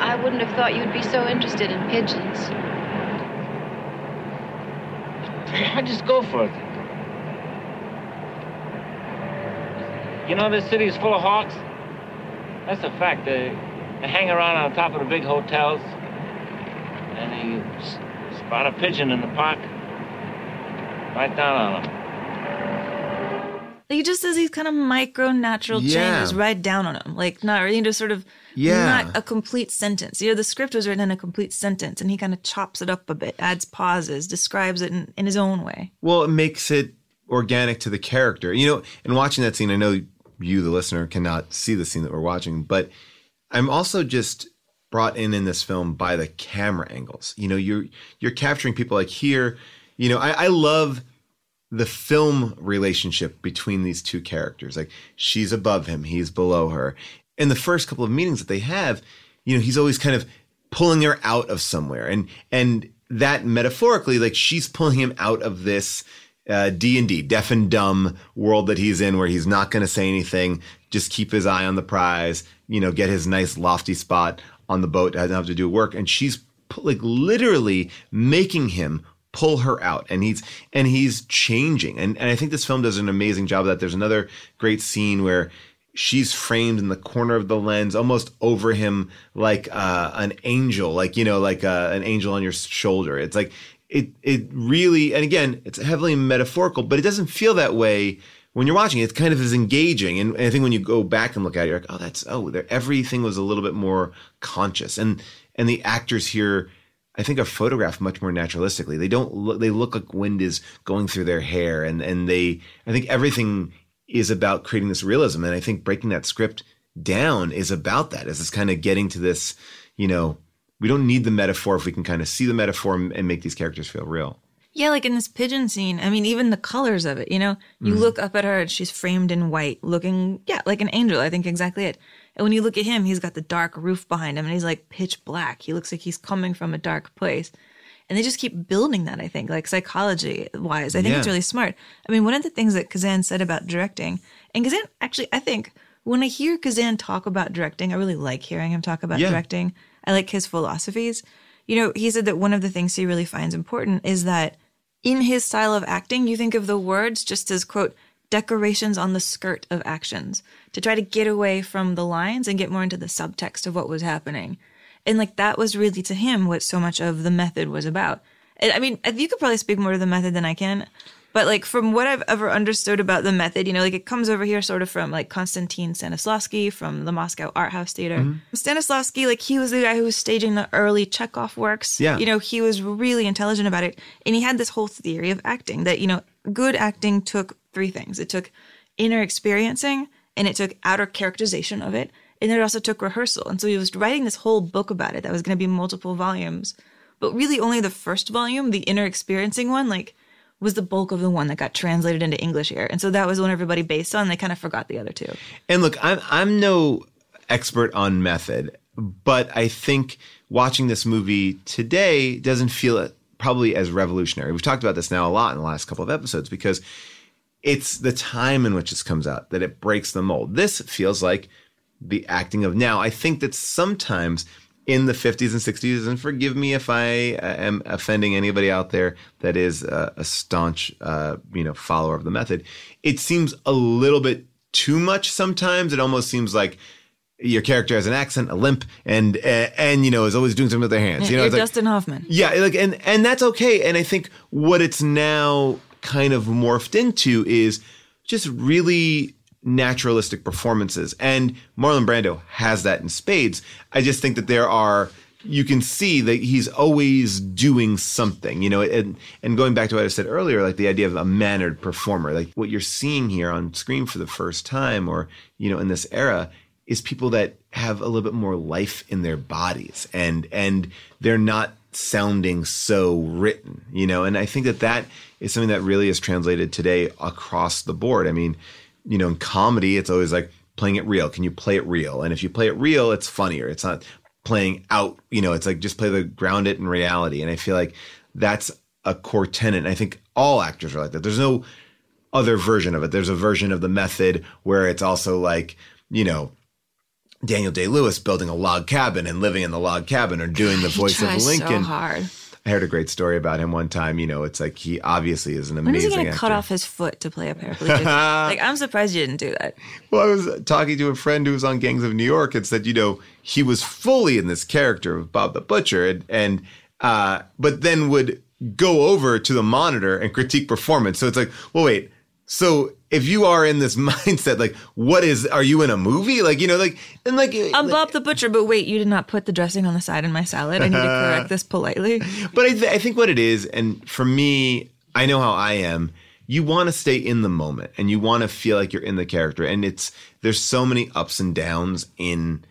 I wouldn't have thought you'd be so interested in pigeons. I just go for it. You know, this city is full of hawks. That's a fact. They, they hang around on top of the big hotels, and they spot a pigeon in the park, right down on him. He just says these kind of micro natural Yeah. changes right down on him, like not really just sort of Yeah. not a complete sentence. You know, the script was written in a complete sentence, and he kind of chops it up a bit, adds pauses, describes it in, in his own way. Well, it makes it organic to the character. You know, in watching that scene, I know you, the listener, cannot see the scene that we're watching, but I'm also just brought in in this film by the camera angles. You know, you're you're capturing people like here. You know, I, I love the film relationship between these two characters. Like she's above him, he's below her. In the first couple of meetings that they have, you know, he's always kind of pulling her out of somewhere, and and that metaphorically, like she's pulling him out of this uh, D and D, deaf and dumb world that he's in, where he's not going to say anything, just keep his eye on the prize, you know, get his nice lofty spot on the boat, doesn't have to do work, and she's like literally making him pull her out. And he's and he's changing. And, and i think this film does an amazing job of that. There's another great scene where she's framed in the corner of the lens almost over him like uh, an angel like you know like uh, an angel on your shoulder. It's like it it really and again it's heavily metaphorical but it doesn't feel that way when you're watching it, it kind of is engaging and, and i think when you go back and look at it you're like oh that's oh everything was a little bit more conscious and and the actors here I think are photographed much more naturalistically. They don't look, they look like wind is going through their hair and, and they, I think everything is about creating this realism. And I think breaking that script down is about that, is this kind of getting to this, you know, we don't need the metaphor if we can kind of see the metaphor and make these characters feel real. Yeah, like in this pigeon scene, I mean, even the colors of it, you know, you Mhm. look up at her and she's framed in white, looking, yeah, like an angel. I think exactly it. And when you look at him, he's got the dark roof behind him and he's like pitch black. He looks like he's coming from a dark place. And they just keep building that, I think, like psychology wise. I think it's really smart. I mean, one of the things that Kazan said about directing, and Kazan actually, I think, when I hear Kazan talk about directing, I really like hearing him talk about Yeah. directing. I like his philosophies. You know, he said that one of the things he really finds important is that in his style of acting, you think of the words just as, quote, decorations on the skirt of actions to try to get away from the lines and get more into the subtext of what was happening. And like that was really to him what so much of the method was about. And, I mean, you could probably speak more to the method than I can. But like from what I've ever understood about the method, you know, like it comes over here sort of from like Konstantin Stanislavski from the Moscow Art House Theater. Mhm. Stanislavski, like he was the guy who was staging the early Chekhov works. Yeah. You know, he was really intelligent about it. And he had this whole theory of acting that, you know, good acting took three things. It took inner experiencing and it took outer characterization of it. And it also took rehearsal. And so he was writing this whole book about it that was going to be multiple volumes. But really only the first volume, the inner experiencing one, like was the bulk of the one that got translated into English here. And so that was the one everybody based on. They kind of forgot the other two. And look, I'm I'm no expert on method, but I think watching this movie today doesn't feel it probably as revolutionary. We've talked about this now a lot in the last couple of episodes because it's the time in which this comes out that it breaks the mold. This feels like the acting of now. I think that sometimes in the 50s and 60s, and forgive me if I uh, am offending anybody out there that is uh, a staunch, uh, you know, follower of the method, it seems a little bit too much sometimes. It almost seems like your character has an accent, a limp, and uh, and you know is always doing something with their hands. You know, it's like, Dustin Hoffman. yeah, like and and that's okay. And I think what it's now kind of morphed into is just really naturalistic performances. And Marlon Brando has that in spades. I just think that there are you can see that he's always doing something, you know, and and going back to what I said earlier, like the idea of a mannered performer, like what you're seeing here on screen for the first time or, you know, in this era is people that have a little bit more life in their bodies and and they're not sounding so written you know and i think that that is something that really is translated today across the board i mean you know in comedy it's always like playing it real. Can you play it real? And if you play it real it's funnier. It's not playing out you know it's like just play the ground it in reality. And i feel like that's a core tenet. And i think all actors are like that. There's no other version of it. There's a version of the method where it's also like you know Daniel Day Lewis building a log cabin and living in the log cabin or doing the He voice of Lincoln. so hard. I heard a great story about him one time. You know, it's like he obviously is an amazing. When is he going to cut off his foot to play a paraplegic? like, I'm surprised you didn't do that. Well, I was talking to a friend who was on Gangs of New York and said, you know, he was fully in this character of Bob the Butcher, and, and uh, but then would go over to the monitor and critique performance. So it's like, well, wait. So if you are in this mindset, like, what is? Are you in a movie? Like, you know, like, and like, I'm Bob the Butcher, but wait, you did not put the dressing on the side in my salad. I need to correct this politely. But I, th- I think what it is, and for me, I know how I am. You want to stay in the moment, and you want to feel like you're in the character. And it's there's so many ups and downs in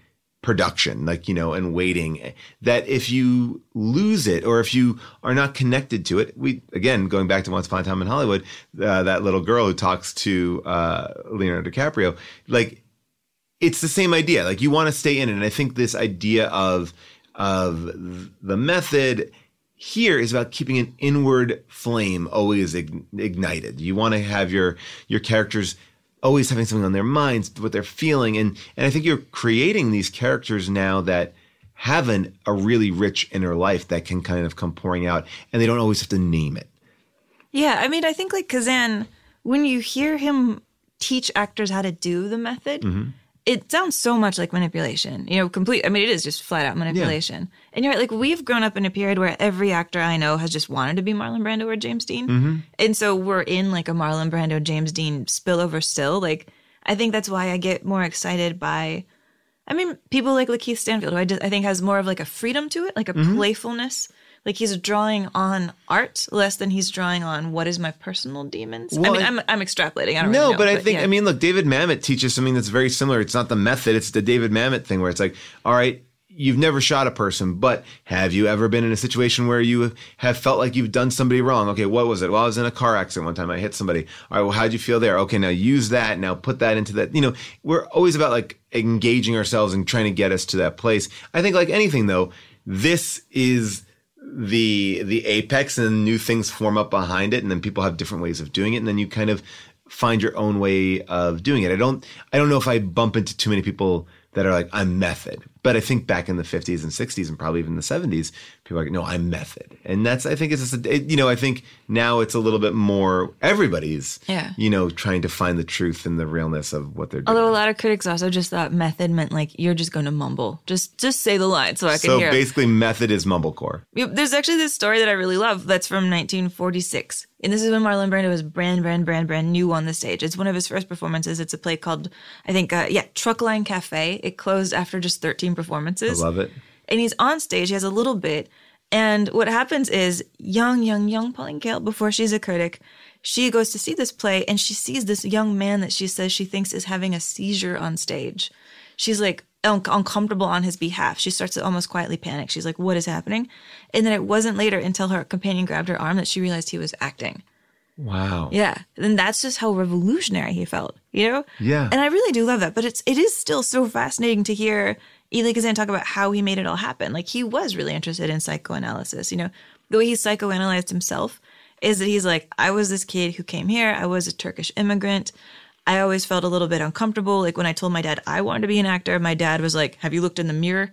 production, like you know, and waiting. That if you lose it, or if you are not connected to it, we again going back to Once Upon a Time in Hollywood, uh, that little girl who talks to uh, Leonardo DiCaprio, like it's the same idea. Like you want to stay in it. And I think this idea of of the method here is about keeping an inward flame always ignited. You want to have your your characters always having something on their minds, what they're feeling, and and I think you're creating these characters now that have an, a really rich inner life that can kind of come pouring out, and they don't always have to name it. Yeah, I mean, I think like Kazan, when you hear him teach actors how to do the method, Mm-hmm. It sounds so much like manipulation. You know, complete. I mean, it is just flat out manipulation. And you're right, like we've grown up in a period where every actor I know has just wanted to be Marlon Brando or James Dean, Mm-hmm. and so we're in like a Marlon Brando James Dean spillover still. Like, I think that's why I get more excited by. I mean, people like Lakeith Stanfield, who I, just, I think has more of like a freedom to it, like a Mm-hmm. playfulness. Like he's drawing on art less than he's drawing on what is my personal demons. I mean, I- I'm I'm extrapolating. I don't no, really know, but I think yeah. I mean, look, David Mamet teaches something that's very similar. It's not the method; it's the David Mamet thing, where it's like, all right, you've never shot a person, but have you ever been in a situation where you have felt like you've done somebody wrong? Okay, what was it? Well, I was in a car accident one time. I hit somebody. All right, well, how'd you feel there? Okay, now use that. Now put that into that. You know, we're always about like engaging ourselves and trying to get us to that place. I think, like anything, though, this is the the apex and new things form up behind it and then people have different ways of doing it and then you kind of find your own way of doing it. I don't i don't know if i bump into too many people that are like i'm method but i think back in the 50s and 60s and probably even the 70s people are like no i'm method and that's i think it's just a, it, you know i think now it's a little bit more everybody's Yeah. you know trying to find the truth and the realness of what they're doing Although a lot of critics also just thought method meant like you're just going to mumble, just just say the line so I can so hear. it. basically method is mumblecore There's actually this story that I really love that's from 1946. And this is when Marlon Brando was brand, brand, brand, brand new on the stage. It's one of his first performances. It's a play called, I think, uh, yeah, Truckline Cafe. It closed after just 13 i performances. love it And he's on stage. He has a little bit. And what happens is young, young, young Pauline Kael, before she's a critic, she goes to see this play and she sees this young man that she says she thinks is having a seizure on stage. She's like un- uncomfortable on his behalf. She starts to almost quietly panic. She's like, what is happening? And then it wasn't later until her companion grabbed her arm that she realized he was acting. wow Yeah. And that's just how revolutionary he felt, you know? Yeah. And I really do love that. But it's it is still so fascinating to hear Elia Kazan talk about how he made it all happen. Like he was really interested in psychoanalysis. You know, the way he psychoanalyzed himself is that he's like, I was this kid who came here, I was a Turkish immigrant. I always felt a little bit uncomfortable. Like when I told my dad I wanted to be an actor, my dad was like, Have you looked in the mirror?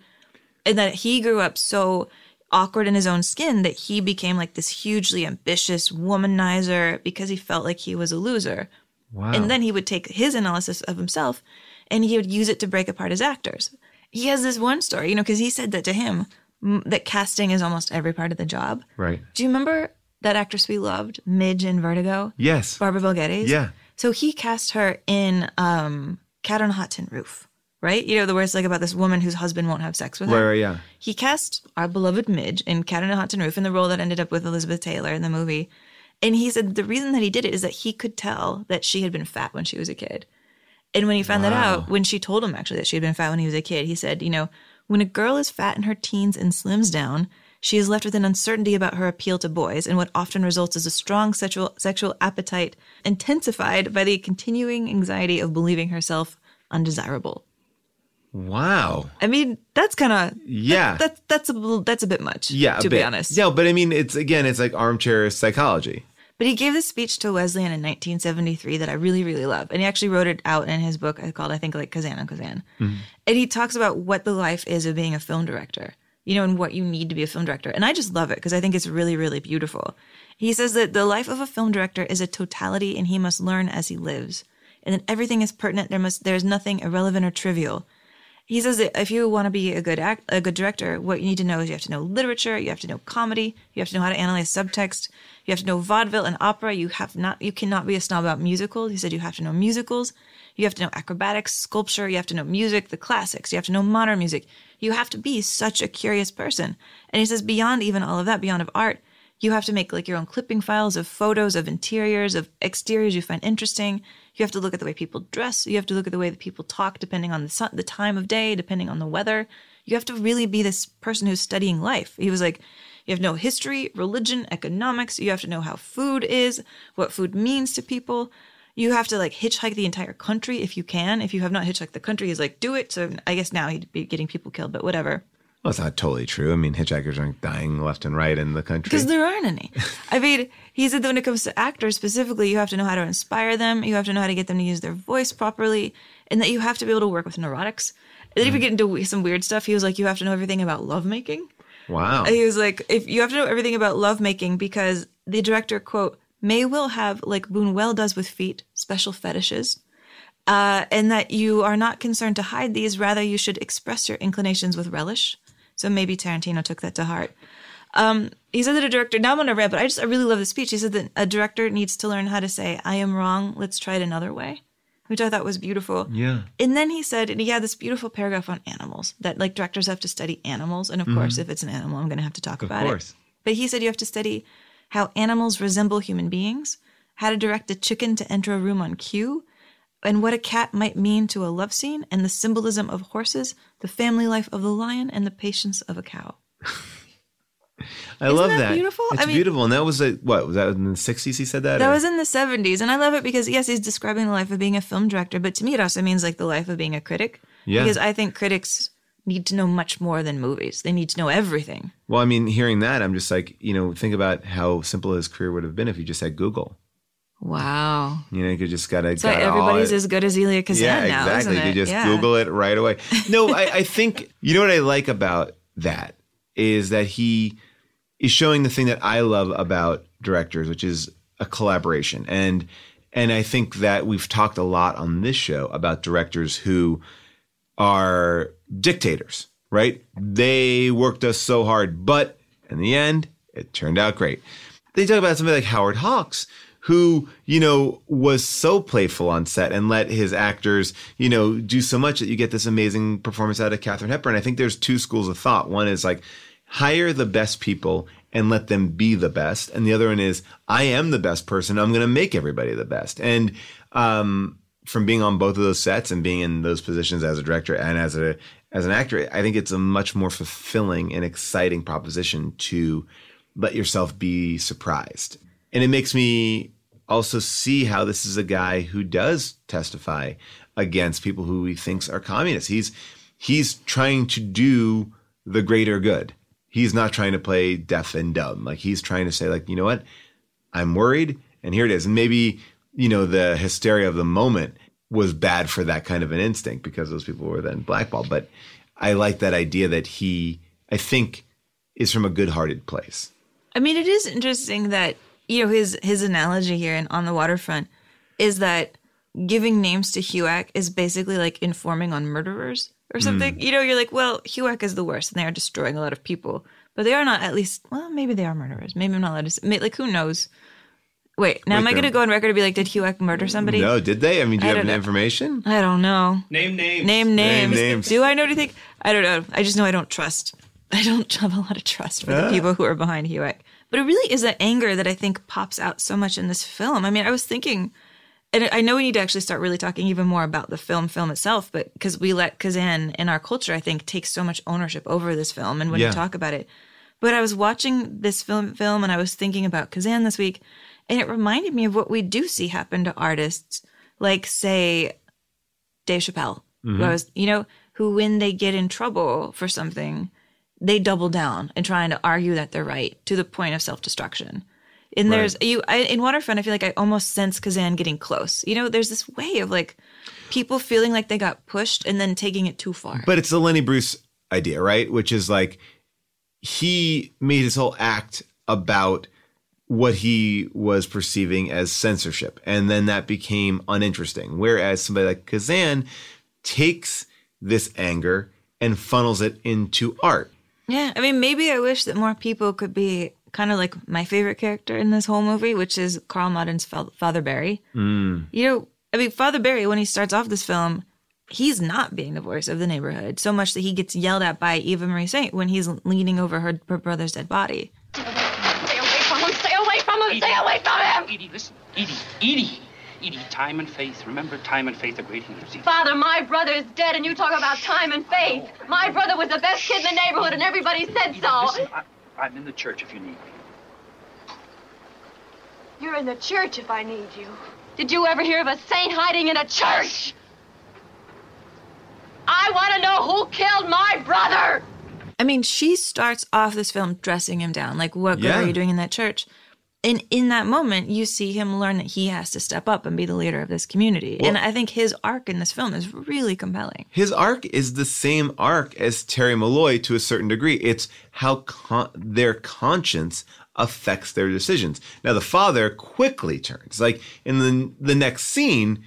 And that he grew up so awkward in his own skin that he became like this hugely ambitious womanizer because he felt like he was a loser. Wow. And then he would take his analysis of himself and he would use it to break apart his actors. He has this one story, you know, because he said that to him, m- that casting is almost every part of the job. Right. Do you remember that actress we loved, Midge in Vertigo? Yes. Barbara Geddes? Yeah. So he cast her in um, Cat on a Hot Tin Roof, right? You know, the words like about this woman whose husband won't have sex with her. Right, yeah. He cast our beloved Midge in Cat on a Hot Tin Roof in the role that ended up with Elizabeth Taylor in the movie. And he said the reason that he did it is that he could tell that she had been fat when she was a kid. And when he found that out, when she told him actually that she had been fat when he was a kid, he said, you know, when a girl is fat in her teens and slims down, she is left with an uncertainty about her appeal to boys, and what often results is a strong sexual sexual appetite intensified by the continuing anxiety of believing herself undesirable. Wow. I mean, that's kind of Yeah. that's that's a that's a bit much. yeah. to be honest. Yeah, but I mean, it's again, it's like armchair psychology. But he gave this speech to Wesleyan in 1973 that I really, really love. And he actually wrote it out in his book called, I think, like Kazan and Kazan. Mm-hmm. And he talks about what the life is of being a film director, you know, and what you need to be a film director. And I just love it because I think it's really, really beautiful. He says that the life of a film director is a totality and he must learn as he lives. And that everything is pertinent. There must there's nothing irrelevant or trivial. He says that if you want to be a good act, a good director, what you need to know is you have to know literature, you have to know comedy, you have to know how to analyze subtext, you have to know vaudeville and opera. You have not, you cannot be a snob about musicals. He said you have to know musicals, you have to know acrobatics, sculpture, you have to know music, the classics, you have to know modern music. You have to be such a curious person. And he says beyond even all of that, beyond of art, you have to make like your own clipping files of photos of interiors, of exteriors you find interesting. You have to look at the way people dress. You have to look at the way that people talk, depending on the sun, the time of day, depending on the weather. You have to really be this person who's studying life. He was like, you have no history, religion, economics. You have to know how food is, what food means to people. You have to like hitchhike the entire country if you can. If you have not hitchhiked the country, he's like, do it. So I guess now he'd be getting people killed, but whatever. Well, it's not totally true. I mean, hitchhikers aren't dying left and right in the country. Because there aren't any. I mean, he said that when it comes to actors specifically, you have to know how to inspire them. You have to know how to get them to use their voice properly, and that you have to be able to work with neurotics. And then if you mm. get into some weird stuff, he was like, you have to know everything about lovemaking. wow. He was like, if you have to know everything about lovemaking because the director, quote, may will have, like Buñuel does with feet, special fetishes. Uh, and that you are not concerned to hide these, rather, you should express your inclinations with relish. So maybe Tarantino took that to heart. Um, he said that a director, now I'm on a rant, but I just, I really love the speech. He said that a director needs to learn how to say, I am wrong, let's try it another way, which I thought was beautiful. Yeah. And then he said, and he had this beautiful paragraph on animals that like directors have to study animals. And of course, Mhm. if it's an animal, I'm going to have to talk about it. Of about course. it. But he said you have to study how animals resemble human beings, how to direct a chicken to enter a room on cue, and what a cat might mean to a love scene, and the symbolism of horses, the family life of the lion, and the patience of a cow. I Isn't love that that. beautiful? It's I mean- beautiful. And that was a, what, was that in the 60s he said that? That or- was in the 70s, and I love it because, yes, he's describing the life of being a film director, but to me, it also means like the life of being a critic. Yeah. Because I think critics need to know much more than movies, they need to know everything. Well, I mean, hearing that, I'm just like, you know, think about how simple his career would have been if he just had Google. Wow. You know, you could just got to. So everybody's as good as Elia Kazan yeah, now, exactly. You just Yeah. Google it right away. No, I, I think you know what I like about that is that he is showing the thing that I love about directors, which is a collaboration. And and I think that we've talked a lot on this show about directors who are dictators, right? They worked us so hard, but in the end, it turned out great. They talk about somebody like Howard Hawks, who, you know, was so playful on set and let his actors, you know, do so much that you get this amazing performance out of Katharine Hepburn. I think there's two schools of thought. One is like, hire the best people and let them be the best. And the other one is, I am the best person. I'm going to make everybody the best. And, um, from being on both of those sets and being in those positions as a director and as a as an actor, I think it's a much more fulfilling and exciting proposition to let yourself be surprised. And it makes me also see how this is a guy who does testify against people who he thinks are communists. He's he's trying to do the greater good. He's not trying to play deaf and dumb. Like he's trying to say like, you know what? I'm worried and here it is. And maybe, you know, the hysteria of the moment was bad for that kind of an instinct because those people were then blackballed. But I like that idea that he, I think, is from a good hearted place. I mean, it is interesting that you know his his analogy here and on the waterfront is that giving names to HUAC is basically like informing on murderers or something. Hmm. You know, you're like, well, HUAC is the worst and they are destroying a lot of people. But they are not at least, well, maybe they are murderers. Maybe I'm not allowed to say, like, who knows? Wait, now Wait, am I going to go on record and be like, did HUAC murder somebody? No, did they? I mean, do you I have any information? I don't know. Name names. Name names. names. Do I know anything? I don't know. I just know I don't trust. I don't have a lot of trust for the people who are behind HUAC. But it really is that anger that I think pops out so much in this film. I mean, I was thinking, and I know we need to actually start really talking even more about the film film itself, but because we let Kazan in our culture, I think, take so much ownership over this film and when Yeah. you talk about it. But I was watching this film film and I was thinking about Kazan this week, and it reminded me of what we do see happen to artists, like say Dave Chappelle, Mhm. who I was, you know, who when they get in trouble for something, they double down and trying to argue that they're right to the point of self destruction. And there's you I, in Waterfront. I feel like I almost sense Kazan getting close. You know, there's this way of like people feeling like they got pushed and then taking it too far. But it's the Lenny Bruce idea, right? Which is like he made his whole act about what he was perceiving as censorship. And then that became uninteresting. Whereas somebody like Kazan takes this anger and funnels it into art. Yeah, I mean, maybe I wish that more people could be kind of like my favorite character in this whole movie, which is Karl Malden's Father Barry. Mm. You know, I mean, Father Barry, when he starts off this film, he's not being the voice of the neighborhood so much that he gets yelled at by Eva Marie Saint when he's leaning over her, her brother's dead body. Stay away from him! Stay away from him! Stay away from him! Edie, listen. Edie, Edie. Edie, time and faith. Remember, time and faith are great healers. Edie. Father, my brother is dead, and you talk about time and faith. My brother was the best kid in the neighborhood, and everybody said so. Listen, I, I'm in the church if you need me. You're in the church if I need you. Did you ever hear of a saint hiding in a church? I want to know who killed my brother. I mean, she starts off this film dressing him down. Like, what good Yeah. are you doing in that church? And in that moment, you see him learn that he has to step up and be the leader of this community. Well- and I think his arc in this film is really compelling. His arc is the same arc as Terry Malloy to a certain degree. It's how con- their conscience affects their decisions. Now, the father quickly turns. Like in the the next scene,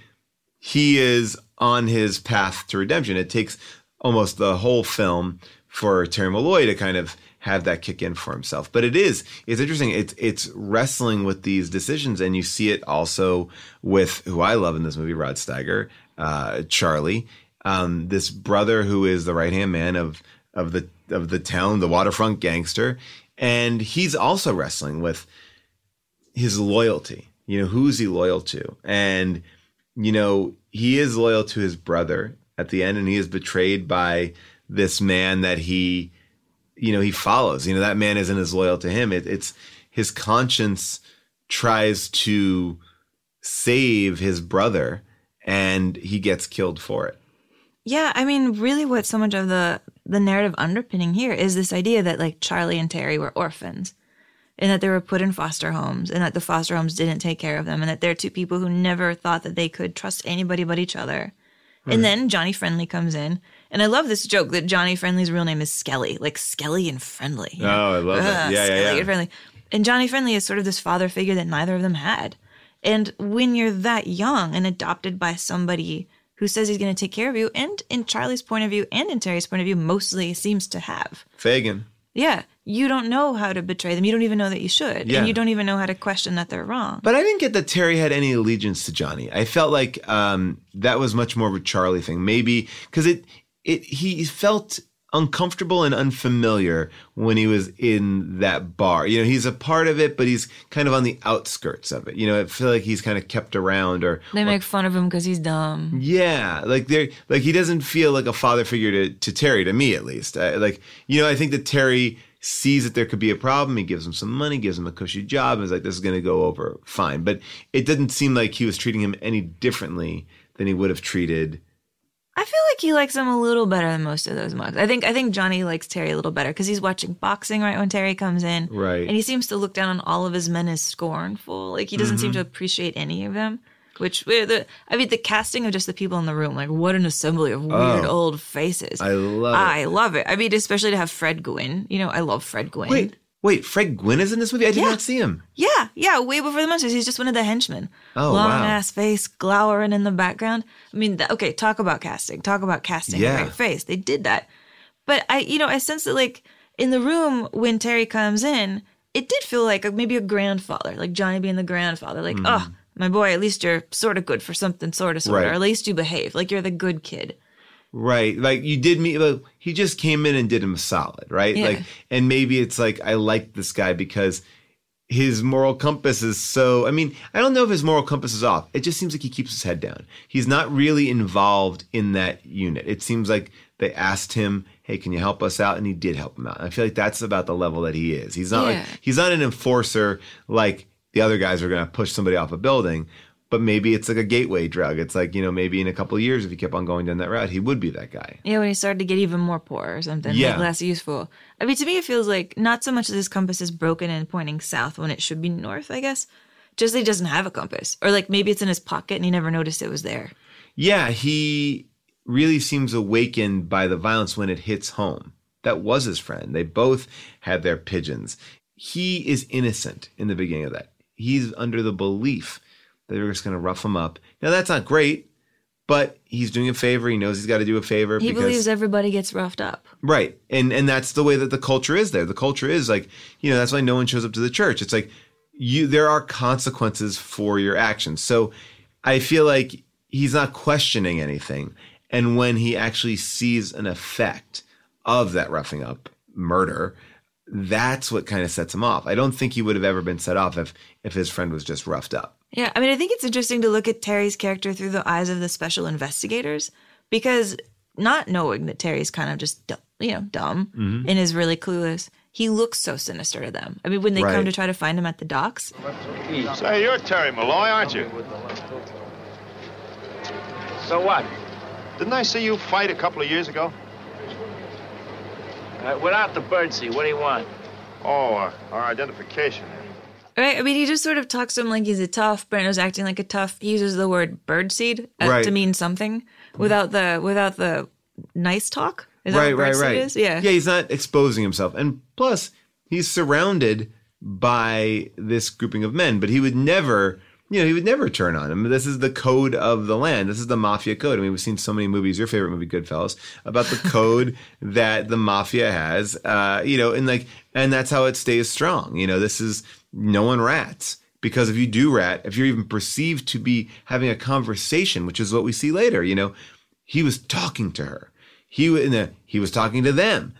he is on his path to redemption. It takes almost the whole film for Terry Malloy to kind of have that kick in for himself. But it is, it's interesting. It's, it's wrestling with these decisions. And you see it also with who I love in this movie, Rod Steiger, uh, Charlie, um, this brother who is the right hand man of, of the, of the town, the waterfront gangster. And he's also wrestling with his loyalty. You know, who's he loyal to? And, you know, he is loyal to his brother at the end, and he is betrayed by this man that he, you know, he follows. You know, that man isn't as loyal to him. It, it's his conscience tries to save his brother, and he gets killed for it. Yeah, I mean, really, what so much of the the narrative underpinning here is this idea that like Charlie and Terry were orphans, and that they were put in foster homes, and that the foster homes didn't take care of them, and that they're two people who never thought that they could trust anybody but each other. Right. And then Johnny Friendly comes in, and I love this joke that Johnny Friendly's real name is Skelly, like Skelly and Friendly. you know? Oh, I love that. Ugh, Yeah, yeah, Skelly yeah. and Friendly. And Johnny Friendly is sort of this father figure that neither of them had. And when you're that young and adopted by somebody who says he's going to take care of you, and in Charlie's point of view and in Terry's point of view, mostly seems to have. Fagin. Yeah, you don't know how to betray them. You don't even know that you should. Yeah. And you don't even know how to question that they're wrong. But I didn't get that Terry had any allegiance to Johnny. I felt like um, that was much more of a Charlie thing. Maybe because it it he felt uncomfortable and unfamiliar when he was in that bar. You know, he's a part of it, but he's kind of on the outskirts of it. You know, I feel like he's kind of kept around or They make fun of him because he's dumb. yeah, like they're like he doesn't feel like a father figure to, to Terry, to me at least. I, like you know, I think that Terry sees that there could be a problem. He gives him some money, gives him a cushy job, and is like, this is going to go over fine. But it didn't seem like he was treating him any differently than he would have treated. I feel like he likes him a little better than most of those mugs. I think I think Johnny likes Terry a little better because he's watching boxing right when Terry comes in, Right. And he seems to look down on all of his men as scornful. Like he doesn't seem Mhm. to appreciate any of them. Which the I mean the casting of just the people in the room, like what an assembly of weird Oh. old faces. I love it. I love it. I mean, especially to have Fred Gwynne. You know, I love Fred Gwynne. Wait, Wait, Fred Gwynne is in this movie? I did Yeah. not see him. Yeah, yeah, way before the monsters. He's just one of the henchmen. Oh, Long wow. ass face, glowering in the background. I mean, th- okay, talk about casting. Talk about casting Yeah. a great face. They did that. But I, you know, I sense that like in the room when Terry comes in, it did feel like a, maybe a grandfather, like Johnny being the grandfather. Like, Mhm. oh, my boy, at least you're sort of good for something, sort of, sort of. Right. Or at least you behave. Like you're the good kid. Right. Like you did me like, he just came in and did him solid, right? Yeah. Like and maybe it's like I like this guy because his moral compass is so I mean, I don't know if his moral compass is off. It just seems like he keeps his head down. He's not really involved in that unit. It seems like they asked him, "Hey, can you help us out?" and he did help him out. And I feel like that's about the level that he is. He's not Yeah. like he's not an enforcer like the other guys are going to push somebody off a building. But maybe it's like a gateway drug. It's like, you know, maybe in a couple of years, if he kept on going down that route, he would be that guy. Yeah, when he started to get even more poor or something, Yeah. like less useful. I mean, to me, it feels like not so much that his compass is broken and pointing south when it should be north, I guess. Just that he doesn't have a compass. Or like maybe it's in his pocket and he never noticed it was there. Yeah, he really seems awakened by the violence when it hits home. That was his friend. They both had their pigeons. He is innocent in the beginning of that. He's under the belief that they're just going to rough him up. Now, that's not great, but he's doing a favor. He knows he's got to do a favor. He because, believes everybody gets roughed up. Right. And and that's the way that the culture is there. The culture is like, you know, that's why no one shows up to the church. It's like you there are consequences for your actions. So I feel like he's not questioning anything. And when he actually sees an effect of that roughing up murder, that's what kind of sets him off. I don't think he would have ever been set off if if his friend was just roughed up. Yeah, I mean, I think it's interesting to look at Terry's character through the eyes of the special investigators because not knowing that Terry's kind of just, du- you know, dumb Mhm. and is really clueless, he looks so sinister to them. I mean, when they come to try to find him at the docks, Say, you're Terry Malloy, aren't you? So what? Didn't I see you fight a couple of years ago? Uh, without the birdseed, what do you want? Oh, uh, our identification. Right? I mean, he just sort of talks to him like he's a tough. Brando's acting like a tough. He uses the word birdseed uh, Right. to mean something without the without the nice talk. Is right, that what right, right. is? Yeah. Yeah, he's not exposing himself. And plus, he's surrounded by this grouping of men, but he would never, you know, he would never turn on him. This is the code of the land. This is the mafia code. I mean, we've seen so many movies, your favorite movie, Goodfellas, about the code that the mafia has, uh, you know, and like, and that's how it stays strong. You know, this is no one rats. Because if you do rat, if you're even perceived to be having a conversation, which is what we see later, you know, he was talking to her. He the, he was talking to them.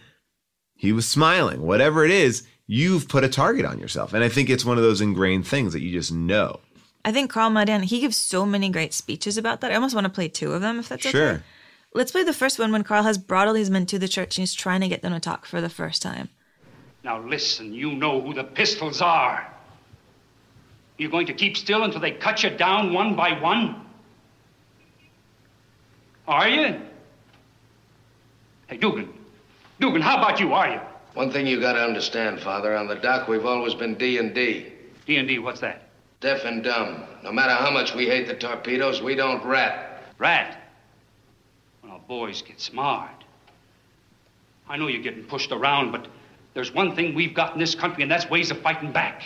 He was smiling. Whatever it is, you've put a target on yourself. And I think it's one of those ingrained things that you just know. I think Karl Malden, he gives so many great speeches about that. I almost want to play two of them if that's okay. Sure. Let's play the first one when Karl has brought all these men to the church and he's trying to get them to talk for the first time. Now listen, you know who the pistols are. You're going to keep still until they cut you down one by one? Are you? Hey, Dugan. Dugan, how about you? Are you? One thing you gotta understand, Father, on the dock we've always been D and D. D and D, what's that? Deaf and dumb. No matter how much we hate the torpedoes, we don't rat. Rat. When our boys get smart. I know you're getting pushed around, but there's one thing we've got in this country, and that's ways of fighting back.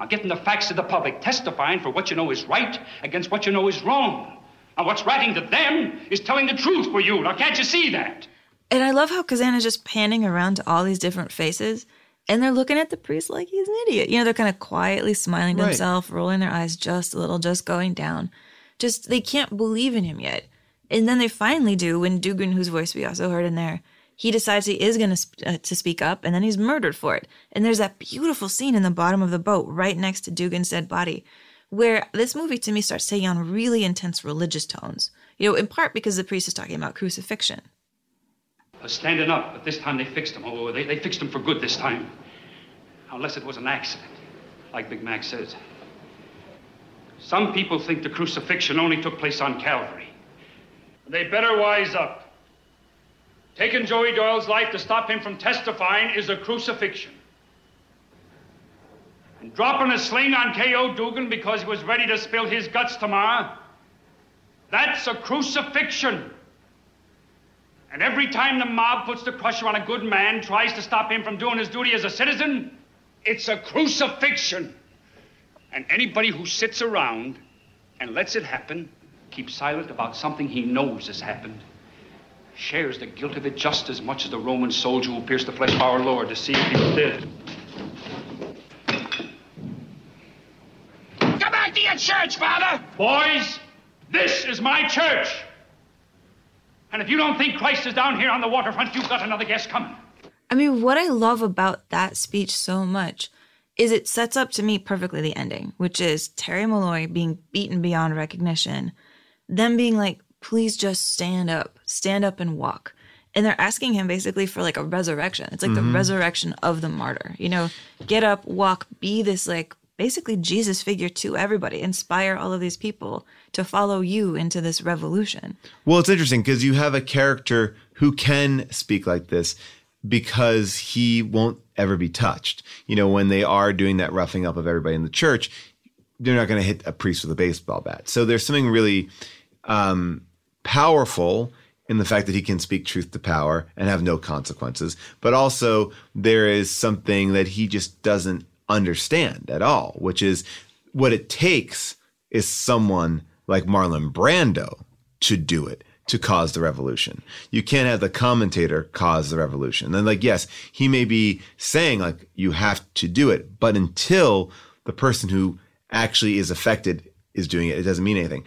Now, getting the facts to the public, testifying for what you know is right against what you know is wrong. Now, what's ratting to them is telling the truth for you. Now, can't you see that? And I love how Kazan is just panning around to all these different faces and they're looking at the priest like he's an idiot. You know, they're kind of quietly smiling to Right. himself, rolling their eyes just a little, just going down. Just, they can't believe in him yet. And then they finally do when Dugan, whose voice we also heard in there, he decides he is going to sp- uh, to speak up, and then he's murdered for it. And there's that beautiful scene in the bottom of the boat, right next to Dugan's dead body, where this movie to me starts taking on really intense religious tones. You know, in part because the priest is talking about crucifixion. Uh, standing up, but this time they fixed him. Oh, they, they fixed him for good this time. Unless it was an accident, like Big Mac says. Some people think the crucifixion only took place on Calvary. They better wise up. Taking Joey Doyle's life to stop him from testifying is a crucifixion. And dropping a sling on K.O. Dugan because he was ready to spill his guts tomorrow, that's a crucifixion. And every time the mob puts the crusher on a good man, tries to stop him from doing his duty as a citizen, It's a crucifixion. And anybody who sits around and lets it happen, keeps silent about something he knows has happened, shares the guilt of it just as much as the Roman soldier who pierced the flesh of our Lord to see if he was dead. Come back to your church, Father! Boys, this is my church. And if you don't think Christ is down here on the waterfront, you've got another guest coming. I mean, what I love about that speech so much is it sets up to me perfectly the ending, which is Terry Malloy being beaten beyond recognition, them being like, please just stand up, stand up and walk. And they're asking him basically for like a resurrection. It's like Mhm. the resurrection of the martyr. You know, get up, walk, be this like basically Jesus figure to everybody, inspire all of these people to follow you into this revolution. Well, it's interesting because you have a character who can speak like this because he won't ever be touched. You know, when they are doing that roughing up of everybody in the church, they're not going to hit a priest with a baseball bat. So there's something really um, powerful in the fact that he can speak truth to power and have no consequences. But also, there is something that he just doesn't understand at all, which is what it takes is someone like Marlon Brando to do it to cause the revolution. You can't have the commentator cause the revolution. Then like yes, he may be saying like you have to do it, but until the person who actually is affected is doing it, it doesn't mean anything.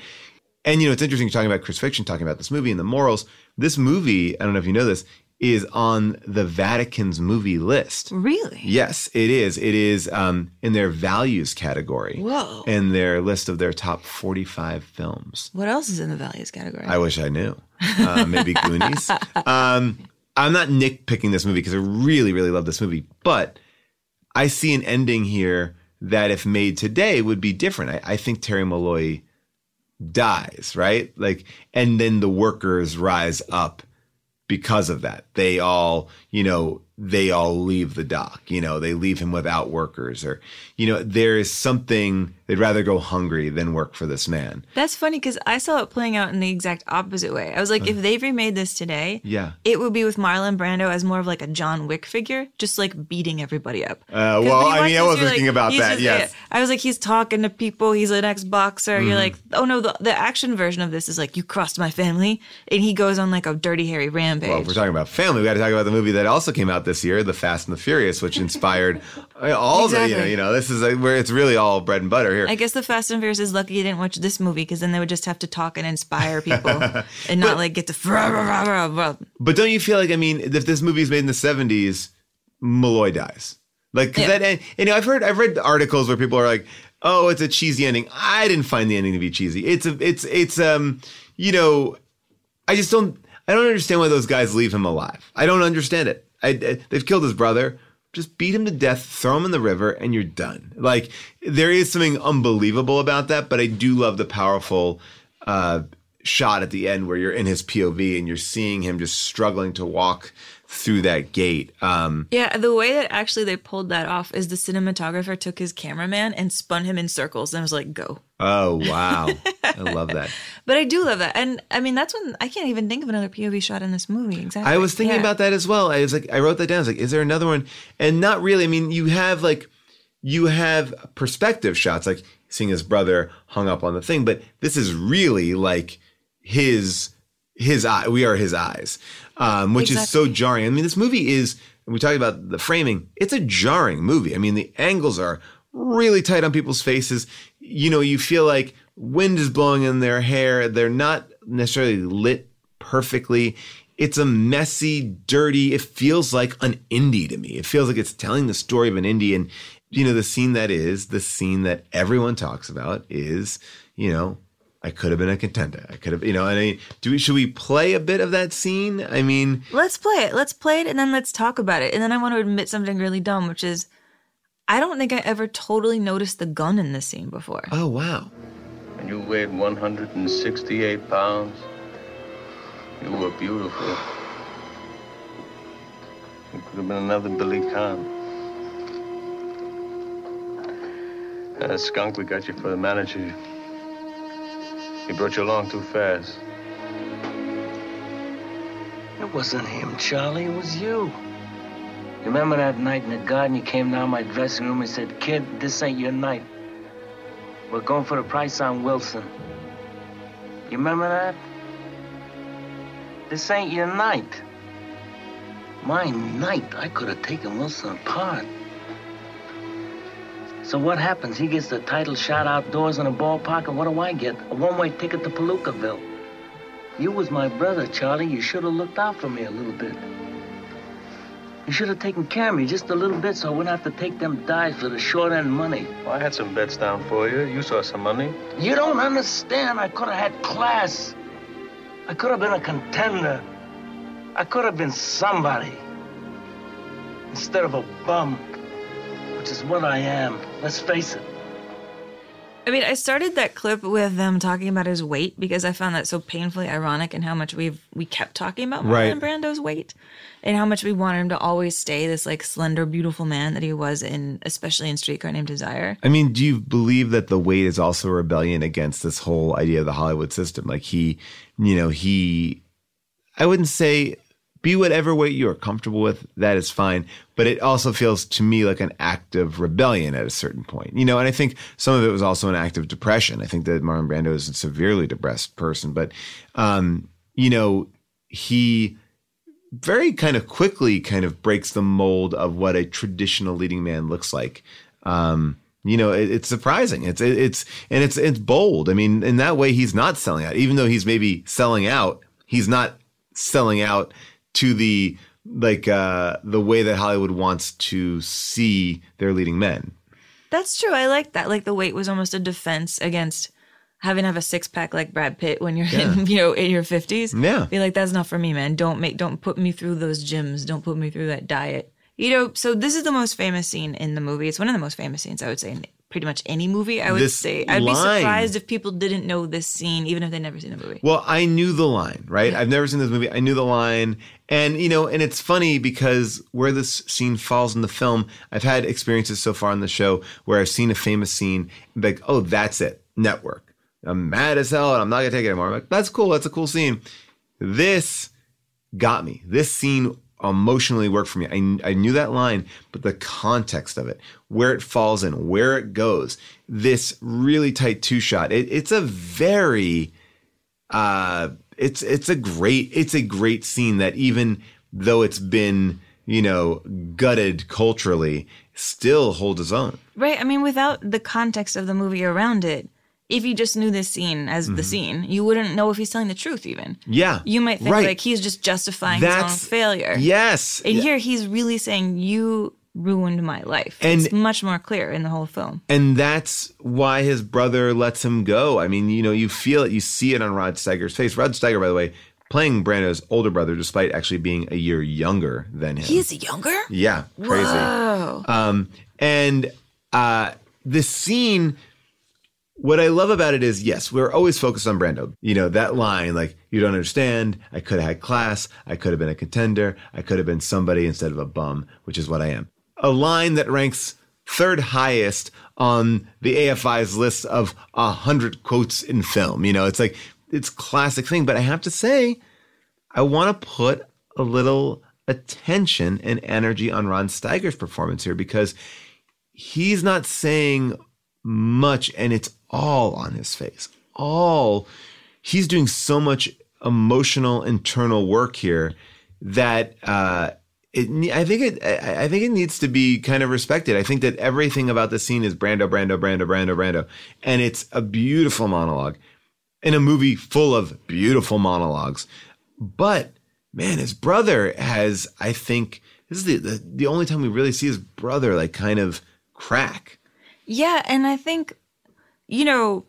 And you know, it's interesting talking about crucifixion, talking about this movie and the morals. This movie, I don't know if you know this, is on the Vatican's movie list. Really? Yes, it is. It is um, in their values category. Whoa. In their list of their top 45 films. What else is in the values category? I wish I knew. Uh, maybe Goonies. Um, I'm not nitpicking this movie because I really, really love this movie, but I see an ending here that, if made today, would be different. I, I think Terry Malloy dies, right? Like, and then the workers rise up because of that. They all, you know, they all leave the dock. You know, they leave him without workers, or, you know, there is something they'd rather go hungry than work for this man. That's funny because I saw it playing out in the exact opposite way. I was like, if they remade this today, Yeah. it would be with Marlon Brando as more of like a John Wick figure, just like beating everybody up. Uh, well, I mean, I was thinking like- about that. just- yes. I was like, he's talking to people. He's an ex boxer. Mhm. You're like, oh no, the, the action version of this is like, you crossed my family. And he goes on like a dirty, hairy rampage. Well, if we're talking about family, we got to talk about the movie that also came out this year, The Fast and the Furious, which inspired all the, you know, you know, this is like where it's really all bread and butter here. I guess the Fast and Furious is lucky you didn't watch this movie because then they would just have to talk and inspire people and not like get to. rah, rah, rah. But don't you feel like, I mean, if this movie is made in the 70s, Malloy dies. Like, 'cause Yeah. that, and, you know, I've heard, I've read articles where people are like, oh, it's a cheesy ending. I didn't find the ending to be cheesy. It's a, it's, it's, um, you know, I just don't, I don't understand why those guys leave him alive. I don't understand it. I, I- they've killed his brother. Just beat him to death, throw him in the river, and you're done. Like there is something unbelievable about that, but I do love the powerful uh, shot at the end where you're in his POV and you're seeing him just struggling to walk through that gate. Um, Yeah, the way that actually they pulled that off is the cinematographer took his cameraman and spun him in circles and was like, go. oh wow, I love that. But I do love that. And I mean, that's when I can't even think of another POV shot in this movie. Exactly. I was thinking Yeah. about that as well. I was like, I wrote that down. I was like, is there another one? And not really. I mean, you have like, you have perspective shots, like seeing his brother hung up on the thing, but this is really like his his eye. We are his eyes, um, which is so jarring. I mean, this movie is. We talked about the framing. It's a jarring movie. I mean, the angles are really tight on people's faces. You know, you feel like wind is blowing in their hair. They're not necessarily lit perfectly. It's a messy, dirty, it feels like an indie to me. It feels like it's telling the story of an indie. And, you know, the scene that is, the scene that everyone talks about is, you know, I could have been a contender. I could have, you know, I mean, do we, should we play a bit of that scene? I mean, Let's play it. Let's play it and then let's talk about it. And then I want to admit something really dumb, which is I don't think I ever totally noticed the gun in this scene before. Oh, wow. And you weighed 168 pounds. You were beautiful. You could have been another Billy Conn. That skunk we got you for the manager. He brought you along too fast. It wasn't him, Charlie. It was you. You remember that night in the garden? You came down my dressing room and said, Kid, this ain't your night. We're going for the price on Wilson. You remember that? This ain't your night. My night, I could have taken Wilson apart. So what happens? He gets the title shot outdoors in a ballpark, and what do I get? A one-way ticket to Palookaville. You was my brother, Charlie. You should have looked out for me a little bit. You should have taken care of me just a little bit so I wouldn't have to take them dives for the short end money. Well, I had some bets down for you. You saw some money. You don't understand. I could have had class. I could have been a contender. I could have been somebody. Instead of a bum, which is what I am. Let's face it. I mean, I started that clip with them talking about his weight because I found that so painfully ironic and how much we've we kept talking about Right. Marlon Brando's weight and how much we wanted him to always stay this like slender, beautiful man that he was in, especially in Streetcar Named Desire. I mean, do you believe that the weight is also a rebellion against this whole idea of the Hollywood system? Like he, you know, he, I wouldn't say be whatever weight you are comfortable with. That is fine. But it also feels to me like an act of rebellion at a certain point, you know, and I think some of it was also an act of depression. I think that Marlon Brando is a severely depressed person, but, um, you know, he, very kind of quickly kind of breaks the mold of what a traditional leading man looks like. Um, you know, it, it's surprising. It's it, it's and it's it's bold. I mean, in that way, he's not selling out. Even though he's maybe selling out, he's not selling out to the like uh, the way that Hollywood wants to see their leading men. That's true. I like that. Like the weight was almost a defense against having to have a six pack like Brad Pitt when you're Yeah. in, you know, in your fifties. Yeah. Be like, that's not for me, man. Don't make don't put me through those gyms. Don't put me through that diet. You know, so this is the most famous scene in the movie. It's one of the most famous scenes, I would say, in pretty much any movie. I would This say. I'd be surprised if people didn't know this scene, even if they'd never seen the movie. Well, I knew the line, right? I've never seen this movie. I knew the line. And, you know, and it's funny because where this scene falls in the film, I've had experiences so far on the show where I've seen a famous scene, like, oh, that's it, network. I'm mad as hell and I'm not going to take it anymore. I'm like, that's cool. That's a cool scene. This got me. This scene emotionally worked for me. I, I knew that line, but the context of it, where it falls in, where it goes, this really tight two shot, it, it's a very, uh, it's, it's a great, it's a great scene that even though it's been, you know, gutted culturally, still holds its own. Right. I mean, without the context of the movie around it, if you just knew this scene as the Mhm. scene, you wouldn't know if he's telling the truth even. Yeah. You might think right. like he's just justifying his own failure. Yes. And Yeah. here he's really saying you ruined my life. And- it's much more clear in the whole film. And that's why his brother lets him go. I mean, you know, you feel it, you see it on Rod Steiger's face. Rod Steiger, by the way, playing Brando's older brother, despite actually being a year younger than him. He's younger? yeah, crazy. Whoa. Um, and uh, this scene, what I love about it is, yes, we're always focused on Brando. You know, that line, like, you don't understand. I could have had class. I could have been a contender. I could have been somebody instead of a bum, which is what I am. A line that ranks third highest on the AFI's list of a hundred quotes in film. You know, it's like, it's classic thing. But I have to say, I want to put a little attention and energy on Rod Steiger's performance here because he's not saying much and it's all on his face. All he's doing so much emotional internal work here that uh it, I think it I think it needs to be kind of respected. I think that everything about the scene is Brando, Brando, Brando, Brando, Brando. And it's a beautiful monologue in a movie full of beautiful monologues. But man, his brother has, I think, this is the, the, the only time we really see his brother like kind of crack. Yeah, and I think, you know,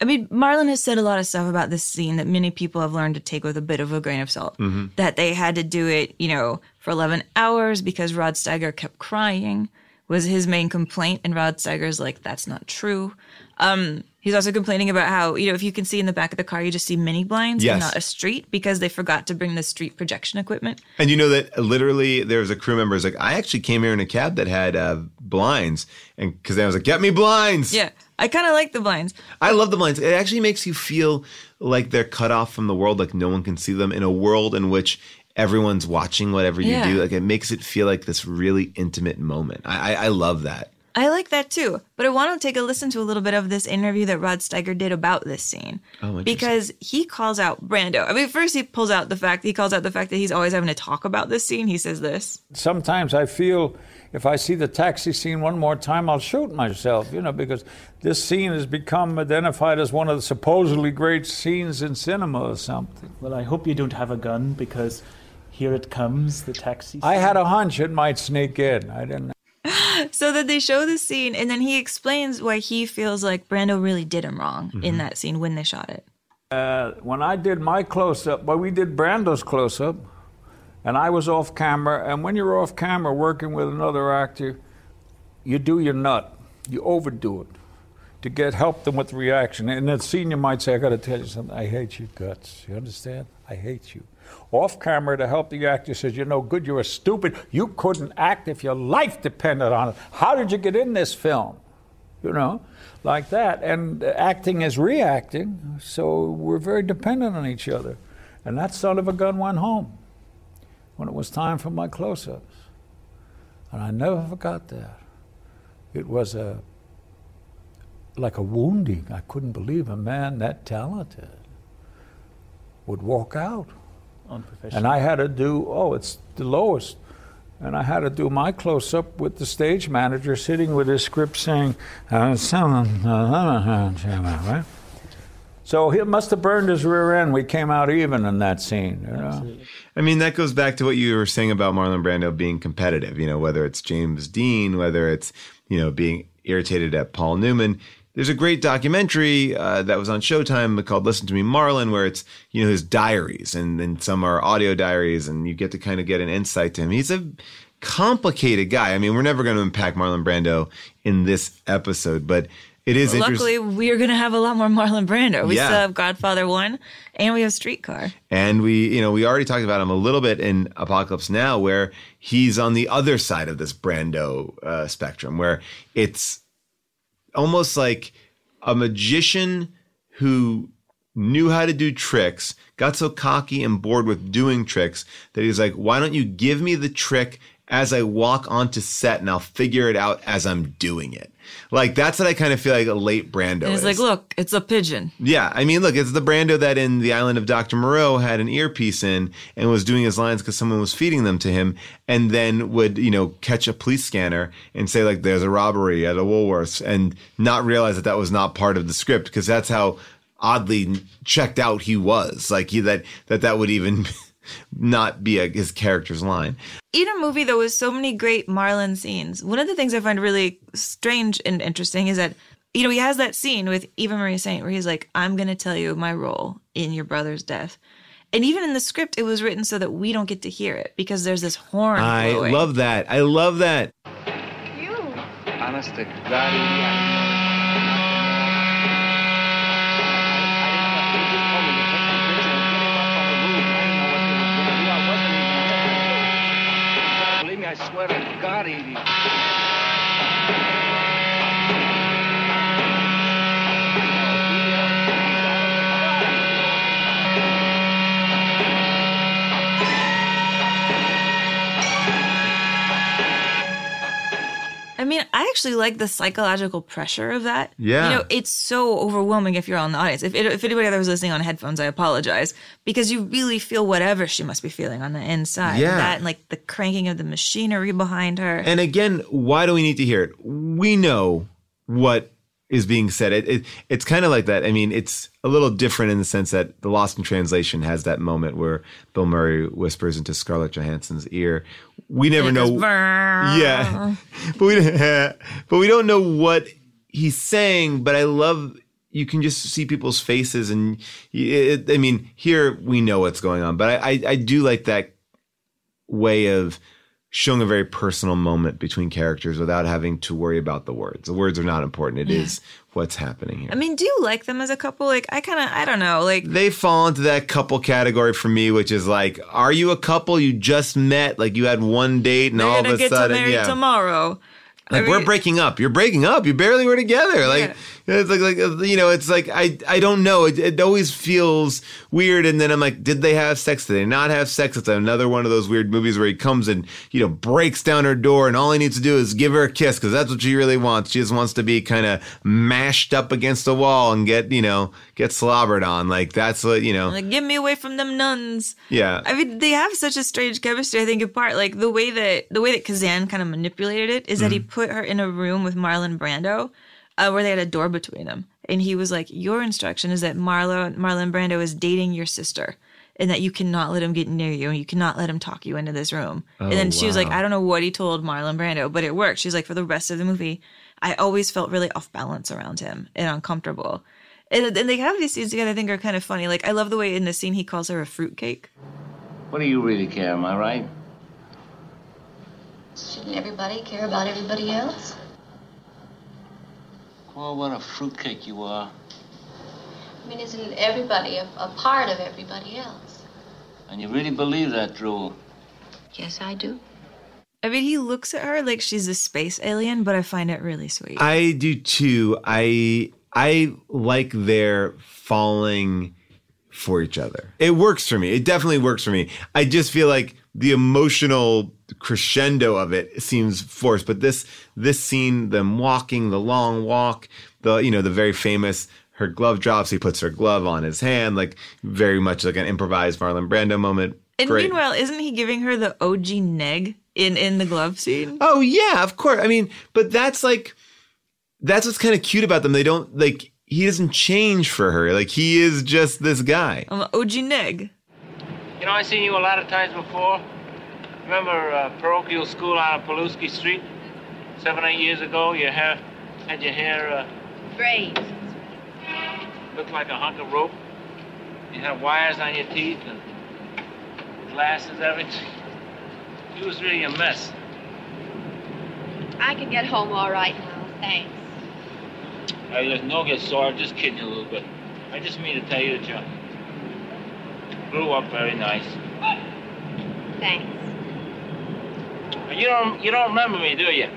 I mean, Marlon has said a lot of stuff about this scene that many people have learned to take with a bit of a grain of salt. Mhm. That they had to do it, you know, for 11 hours because Rod Steiger kept crying was his main complaint. And Rod Steiger's like, that's not true. Um, he's also complaining about how, you know, if you can see in the back of the car, you just see mini blinds Yes. and not a street because they forgot to bring the street projection equipment. And you know that literally there was a crew member who's like, I actually came here in a cab that had uh, blinds. And because I was like, get me blinds. Yeah, I kind of like the blinds. I love the blinds. It actually makes you feel like they're cut off from the world, like no one can see them in a world in which everyone's watching whatever you Yeah. do. Like it makes it feel like this really intimate moment. I, I, I love that. I like that too. But I want to take a listen to a little bit of this interview that Rod Steiger did about this scene. Oh, interesting. because he calls out Brando. I mean, first he pulls out the fact he calls out the fact that he's always having to talk about this scene. He says this. Sometimes I feel if I see the taxi scene one more time, I'll shoot myself, you know, because this scene has become identified as one of the supposedly great scenes in cinema or something. Well, I hope you don't have a gun because here it comes, the taxi. I had a hunch it might sneak in. I didn't. So that they show the scene, and then he explains why he feels like Brando really did him wrong Mm-hmm. in that scene when they shot it. Uh, when I did my close up, well, we did Brando's close up, and I was off camera. And when you're off camera working with another actor, you do your nut, you overdo it to get help them with the reaction. And the scene, you might say, I got to tell you something. I hate your guts. You understand? I hate you. Off camera to help the actor says, You're no good. You're a stupid. You couldn't act if your life depended on it. How did you get in this film? you know, like that. And acting is reacting, so we're very dependent on each other. And that son of a gun went home when it was time for my close ups. And I never forgot that. It was a like a wounding. I couldn't believe a man that talented would walk out. Unprofessional. And I had to do, oh, it's the lowest. And I had to do my close up with the stage manager sitting with his script saying, uh, someone, uh, uh, uh, uh, right? So he must have burned his rear end. We came out even in that scene. You know? I mean, that goes back to what you were saying about Marlon Brando being competitive, you know, whether it's James Dean, whether it's, you know, being irritated at Paul Newman. There's a great documentary uh, that was on Showtime called Listen to Me, Marlon, where it's, you know, his diaries and, then some are audio diaries and you get to kind of get an insight to him. He's a complicated guy. I mean, we're never going to unpack Marlon Brando in this episode, but it is interesting. Luckily, we are going to have a lot more Marlon Brando. We Yeah. still have Godfather 1 and we have Streetcar. And we, you know, we already talked about him a little bit in Apocalypse Now, where he's on the other side of this Brando uh, spectrum, where it's almost like a magician who knew how to do tricks, got so cocky and bored with doing tricks that he's like, why don't you give me the trick as I walk onto set and I'll figure it out as I'm doing it? Like, that's what I kind of feel like a late Brando And is. it's like, look, it's a pigeon. Yeah, I mean, look, it's the Brando that in The Island of Dr. Moreau had an earpiece in and was doing his lines because someone was feeding them to him, and then would, you know, catch a police scanner and say, like, there's a robbery at a Woolworths, and not realize that that was not part of the script because that's how oddly checked out he was. Like, he, that, that that would even not be a, his character's line. in a movie that was so many great Marlon scenes, one of the things I find really strange and interesting is that, you know, he has that scene with Eva Marie Saint where he's like, I'm going to tell you my role in your brother's death. And even in the script, it was written so that we don't get to hear it because there's this horn. I blowing. love that. I love that. Honest to God, I swear to God, Edie. I mean, I actually like the psychological pressure of that. Yeah. You know, it's so overwhelming if you're on the audience. If, if anybody that was listening on headphones, I apologize because you really feel whatever she must be feeling on the inside. Yeah. That and like the cranking of the machinery behind her. And again, why do we need to hear it? We know what is being said. It, it it's kind of like that. I mean, it's a little different in the sense that the Lost in Translation has that moment where Bill Murray whispers into Scarlett Johansson's ear. We never know. goes, yeah, but we but we don't know what he's saying. But I love you can just see people's faces, and it, I mean, here we know what's going on. But I, I I do like that way of showing a very personal moment between characters without having to worry about the words. The words are not important. It is Yeah. What's happening here. I mean, do you like them as a couple? Like, I kind of, I don't know. Like, they fall into that couple category for me, which is like, are you a couple you just met? Like you had one date and all of a sudden, yeah. tomorrow. Like I we're breaking up. You're breaking up. You barely were together. Like it's like like uh, you know. It's like I I don't know. It, it always feels weird. And then I'm like, did they have sex? Did they not have sex? It's another one of those weird movies where he comes and you know breaks down her door, and all he needs to do is give her a kiss because that's what she really wants. She just wants to be kind of mashed up against the wall and get you know get slobbered on. Like that's what you know. Like, get me away from them nuns. Yeah. I mean, they have such a strange chemistry. I think in part, like the way that the way that Kazan kind of manipulated it is that he Mhm. put her in a room with Marlon Brando, uh, where they had a door between them, and he was like, "Your instruction is that Marlon Marlon Brando is dating your sister." And that you cannot let him get near you, and you cannot let him talk you into this room. and Oh, then she was like, "I don't know what he told Marlon Brando, but it worked." She's like, "For the rest of the movie, I always felt really off balance around him and uncomfortable." And, and they have these scenes together. I think are kind of funny. Like I love the way in the scene he calls her a fruitcake. What do you really care, am I right? Shouldn't everybody care about everybody else? Well, what a fruitcake you are. I mean, isn't everybody a, a part of everybody else? And you really believe that, Drew? Yes, I do. I mean, he looks at her like she's a space alien, but I find it really sweet. I do too. I I like their falling for each other. It works for me. It definitely works for me. I just feel like the emotional crescendo of it seems forced. But this this scene, them walking, the long walk, the you know the very famous her glove drops. He puts her glove on his hand, like very much like an improvised Marlon Brando moment. and Great. meanwhile, isn't he giving her the OG neg in in the glove scene? Oh yeah, of course. I mean, but that's like that's what's kind of cute about them. They don't like he doesn't change for her. Like he is just this guy. I'm an OG neg. You know, I've seen you a lot of times before. Remember uh, parochial school on Pulaski Street? Seven, eight years ago, your hair had your hair uh, Braids. looked like a hunk of rope. You had wires on your teeth and glasses, everything. It was really a mess. I can get home all right now, thanks. I just no get sore. I'm just kidding you a little bit. I just mean to tell you that you grew up very nice. Thanks. And you don't you don't remember me, do you?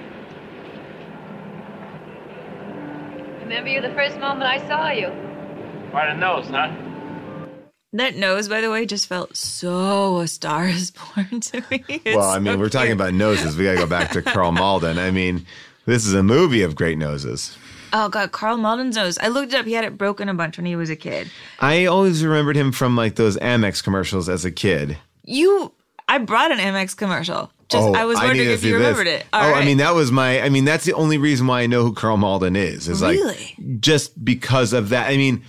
Remember you the first moment I saw you? By the nose, huh? That nose, by the way, just felt so a star is born to me. It's well, I mean, so we're talking about noses. We got to go back to Karl Malden. I mean, this is a movie of great noses. Oh god, Karl Malden's nose. I looked it up. He had it broken a bunch when he was a kid. I always remembered him from like those Amex commercials as a kid. You, I brought an Amex commercial. Just oh, I was Oh, wondering to if you this. remembered it. oh, All I mean, that was my. I mean, that's the only reason why I know who Carl Malden is. Is Really? like just because of that. I mean,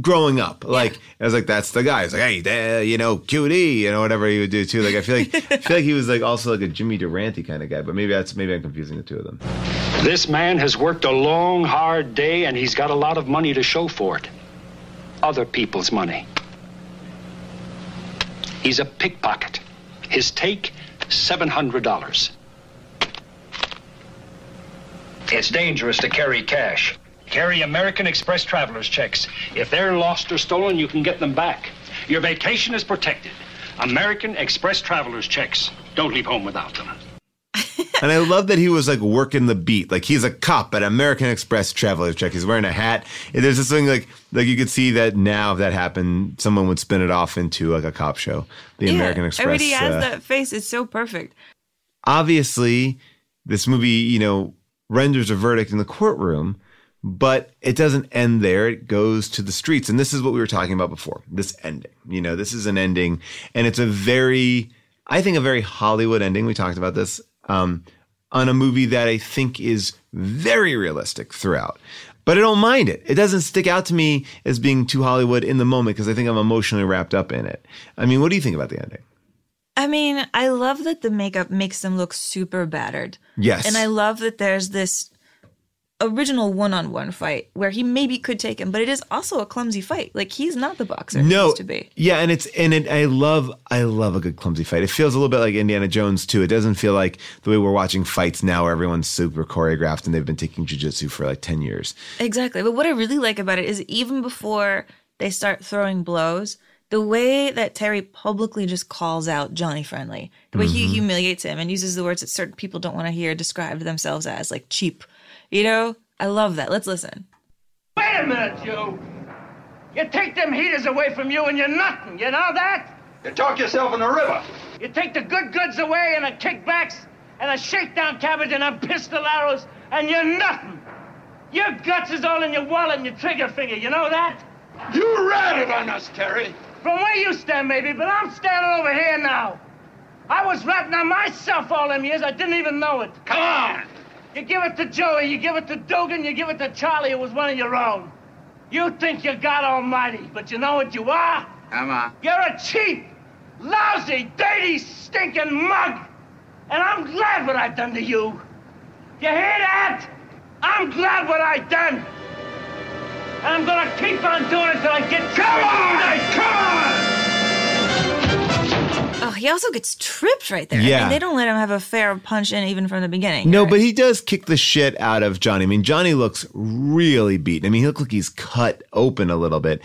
growing up, like I was like, that's the guy. It's like, hey, there, you know, QD, you know, whatever he would do too. Like, I feel like I feel like he was like also like a Jimmy Durante kind of guy. But maybe that's maybe I'm confusing the two of them. This man has worked a long, hard day, and he's got a lot of money to show for it. Other people's money. He's a pickpocket. His take, $700. It's dangerous to carry cash. Carry American Express traveler's checks. If they're lost or stolen, you can get them back. Your vacation is protected. American Express traveler's checks. Don't leave home without them. And I love that he was like working the beat. Like he's a cop at American Express Traveler's Check. He's wearing a hat. And there's this thing like like you could see that now if that happened, someone would spin it off into like a cop show. The American Express. I mean, he has uh, that face. It's so perfect. obviously this movie, you know, renders a verdict in the courtroom, but it doesn't end there. It goes to the streets. And this is what we were talking about before. This ending. You know, this is an ending and it's a very I think a very Hollywood ending. We talked about this um on a movie that I think is very realistic throughout. But I don't mind it. It doesn't stick out to me as being too Hollywood in the moment because I think I'm emotionally wrapped up in it. I mean, what do you think about the ending? I mean, I love that the makeup makes them look super battered. Yes. And I love that there's this original one-on-one fight where he maybe could take him, but it is also a clumsy fight. Like he's not the boxer he no, used to be. Yeah, and it's and it, I love I love a good clumsy fight. It feels a little bit like Indiana Jones too. It doesn't feel like the way we're watching fights now, where everyone's super choreographed and they've been taking jujitsu for like ten years. Exactly. But what I really like about it is even before they start throwing blows, the way that Terry publicly just calls out Johnny Friendly, the way he Mhm. humiliates him and uses the words that certain people don't want to hear described themselves as, like cheap. You know, I love that. Let's listen. Wait a minute, you. You take them heaters away from you and you're nothing. You know that? You talk yourself in the river. You take the good goods away and the kickbacks and the shakedown cabbage and the pistoleros and you're nothing. Your guts is all in your wallet and your trigger finger. You know that? You ratted on us, Terry. From where you stand, maybe, but I'm standing over here now. I was ratting on myself all them years. I didn't even know it. Come on. You give it to Joey, you give it to Dugan, you give it to Charlie, who was one of your own. You think you're God Almighty, but you know what you are? Come on. You're a cheap, lousy, dirty, stinking mug. And I'm glad what I've done to you. You hear that? I'm glad what I've done. And I'm gonna keep on doing it till I get Come on! Come on! He also gets tripped right there. Yeah. And they don't let him have a fair punch in even from the beginning. No, but he does kick the shit out of Johnny. I mean, Johnny looks really beaten. I mean, he looks like he's cut open a little bit.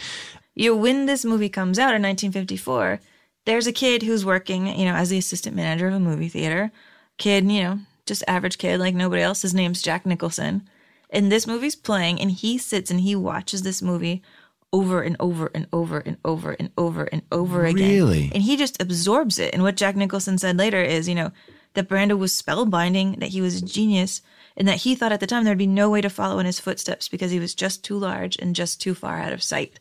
you know, when this movie comes out in 1954, there's a kid who's working, you know, as the assistant manager of a movie theater. Kid, you know, just average kid like nobody else. His name's Jack Nicholson. And this movie's playing, and he sits and he watches this movie over and over and over and over and over and over again. Really? And he just absorbs it. And what Jack Nicholson said later is, you know, that Brando was spellbinding, that he was a genius, and that he thought at the time there'd be no way to follow in his footsteps because he was just too large and just too far out of sight.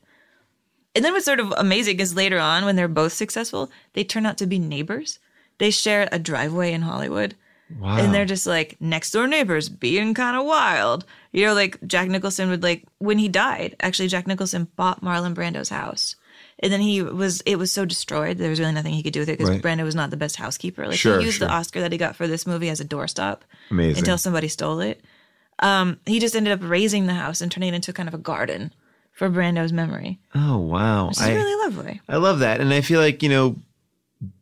And then what's sort of amazing is later on, when they're both successful, they turn out to be neighbors. They share a driveway in Hollywood. Wow. And they're just like next door neighbors being kind of wild. You know, like Jack Nicholson would like when he died, actually Jack Nicholson bought Marlon Brando's house. And then he was it was so destroyed, there was really nothing he could do with it because Right. Brando was not the best housekeeper. Like Sure, he used sure. the Oscar that he got for this movie as a doorstop Amazing. until somebody stole it. Um, he just ended up raising the house and turning it into kind of a garden for Brando's memory. Oh, wow. Which is I, really lovely. I love that. And I feel like, you know,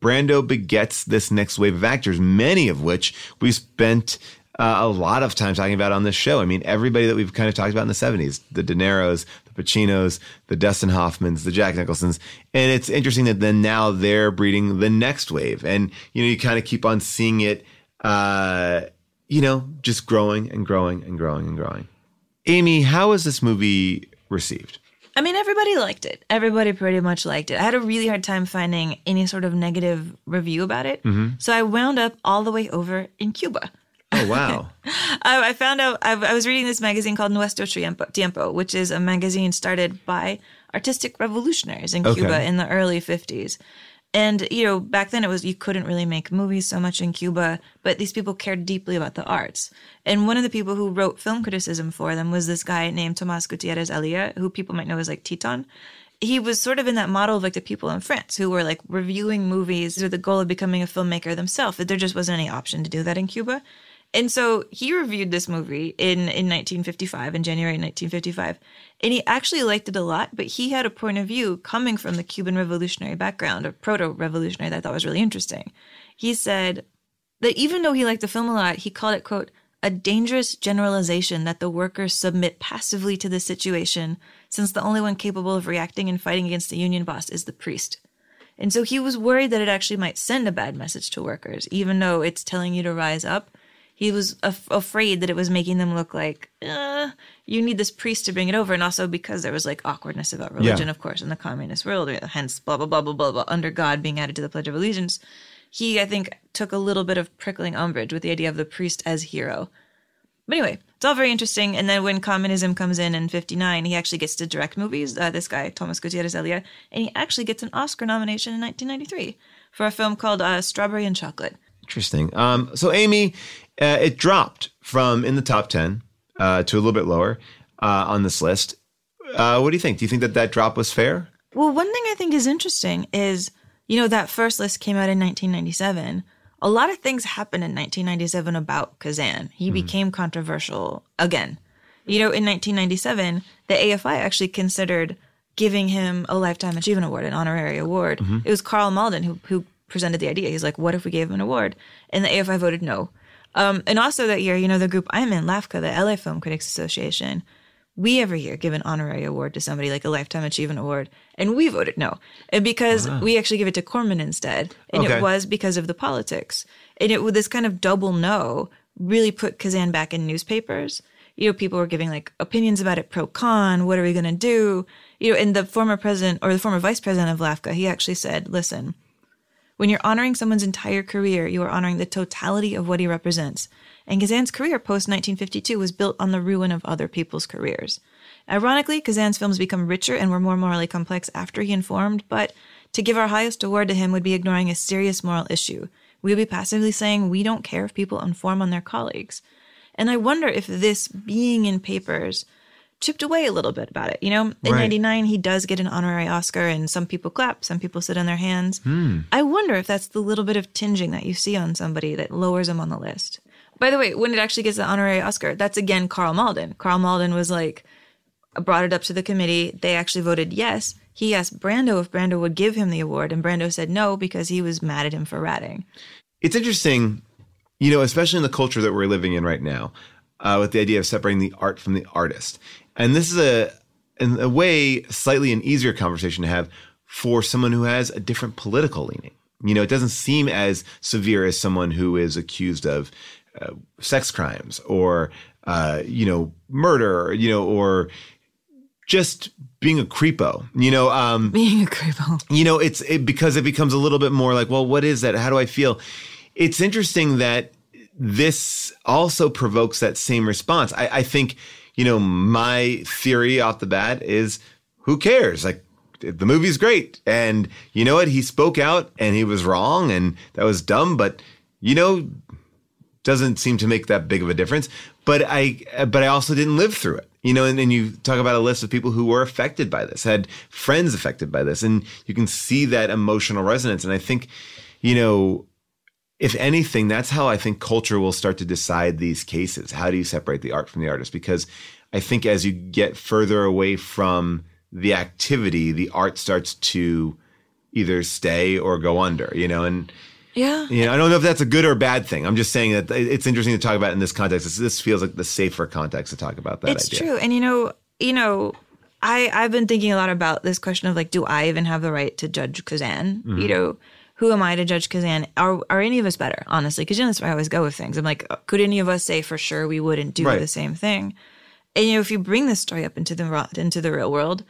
Brando begets this next wave of actors, many of which we spent uh, a lot of time talking about on this show. I mean, everybody that we've kind of talked about in the 70s, the De Niro's, the Pacinos, the Dustin Hoffmans, the Jack Nicholsons. And it's interesting that then now they're breeding the next wave. And, you know, you kind of keep on seeing it, uh, you know, just growing and growing and growing and growing. Amy, how was this movie received? I mean, everybody liked it. Everybody pretty much liked it. I had a really hard time finding any sort of negative review about it. Mhm. So I wound up all the way over in Cuba. Oh, wow. I, I found out, I, I was reading this magazine called Nuestro Tiempo, Tiempo, which is a magazine started by artistic revolutionaries in Okay. Cuba in the early 50s. And, you know, back then it was, you couldn't really make movies so much in Cuba, but these people cared deeply about the arts. And one of the people who wrote film criticism for them was this guy named Tomas Gutierrez Alea, who people might know as like Titon. He was sort of in that model of like the people in France who were like reviewing movies with the goal of becoming a filmmaker themselves. There just wasn't any option to do that in Cuba. And so he reviewed this movie in, in 1955, in January 1955, and he actually liked it a lot, but he had a point of view coming from the Cuban revolutionary background or proto revolutionary that I thought was really interesting. He said that even though he liked the film a lot, he called it, quote, a dangerous generalization that the workers submit passively to the situation, since the only one capable of reacting and fighting against the union boss is the priest. And so he was worried that it actually might send a bad message to workers, even though it's telling you to rise up. He was af- afraid that it was making them look like, uh, you need this priest to bring it over. And also because there was like awkwardness about religion, Yeah. of course, in the communist world, hence blah, blah, blah, blah, blah, blah, under God being added to the Pledge of Allegiance. He, I think, took a little bit of prickling umbrage with the idea of the priest as hero. But anyway, it's all very interesting. And then when communism comes in in 59, he actually gets to direct movies. Uh, this guy, Thomas Gutierrez Alea, and he actually gets an Oscar nomination in 1993 for a film called uh, Strawberry and Chocolate. Interesting. Um, so, Amy, uh, it dropped from in the top 10 uh, to a little bit lower uh, on this list. Uh, what do you think? Do you think that that drop was fair? Well, one thing I think is interesting is, you know, that first list came out in 1997. A lot of things happened in 1997 about Kazan. He became controversial again. You know, in 1997, the AFI actually considered giving him a Lifetime Achievement Award, an honorary award. Mhm. It was Karl Malden who, who presented the idea. He's like, what if we gave him an award? And the AFI voted no. Um, and also that year, you know, the group I'm in, LAFCA, the LA Film Critics Association, we every year give an honorary award to somebody like a lifetime achievement award and we voted no and because Wow. we actually give it to corman instead and Okay. it was because of the politics and it with this kind of double no really put kazan back in newspapers you know people were giving like opinions about it pro con what are we going to do you know and the former president or the former vice president of LAFCA he actually said listen when you're honoring someone's entire career, you are honoring the totality of what he represents. And Kazan's career post 1952 was built on the ruin of other people's careers. Ironically, Kazan's films become richer and were more morally complex after he informed, but to give our highest award to him would be ignoring a serious moral issue. We would be passively saying we don't care if people inform on their colleagues. And I wonder if this being in papers chipped away a little bit about it. You know, in Right. 99, he does get an honorary Oscar, and some people clap, some people sit on their hands. Hmm. I wonder if that's the little bit of tinging that you see on somebody that lowers them on the list. By the way, when it actually gets the honorary Oscar, that's again Karl Malden. Karl Malden was like, brought it up to the committee. They actually voted yes. He asked Brando if Brando would give him the award, and Brando said no because he was mad at him for ratting. It's interesting, you know, especially in the culture that we're living in right now, uh, with the idea of separating the art from the artist. And this is a, in a way, slightly an easier conversation to have for someone who has a different political leaning. You know, it doesn't seem as severe as someone who is accused of uh, sex crimes or, uh, you know, murder, you know, or just being a creepo, you know, um, being a creepo, you know, it's it, because it becomes a little bit more like, well, what is that? How do I feel? It's interesting that this also provokes that same response. I, I think, you know, my theory off the bat is who cares? Like, the movie's great. And you know what? He spoke out and he was wrong and that was dumb, but, you know, doesn't seem to make that big of a difference. But I, but I also didn't live through it, you know. And you talk about a list of people who were affected by this, had friends affected by this, and you can see that emotional resonance. And I think, you know, if anything, that's how I think culture will start to decide these cases. How do you separate the art from the artist? Because I think as you get further away from the activity, the art starts to either stay or go under, you know, and Yeah. you know, I don't know if that's a good or bad thing. I'm just saying that it's interesting to talk about in this context. This, this feels like the safer context to talk about that it's idea. true and you know you know i i've been thinking a lot about this question of like do i even have the right to judge kazan Mhm. you know who am i to judge kazan are are any of us better honestly because you know that's where i always go with things i'm like could any of us say for sure we wouldn't do Right. the same thing and you know if you bring this story up into the into the real world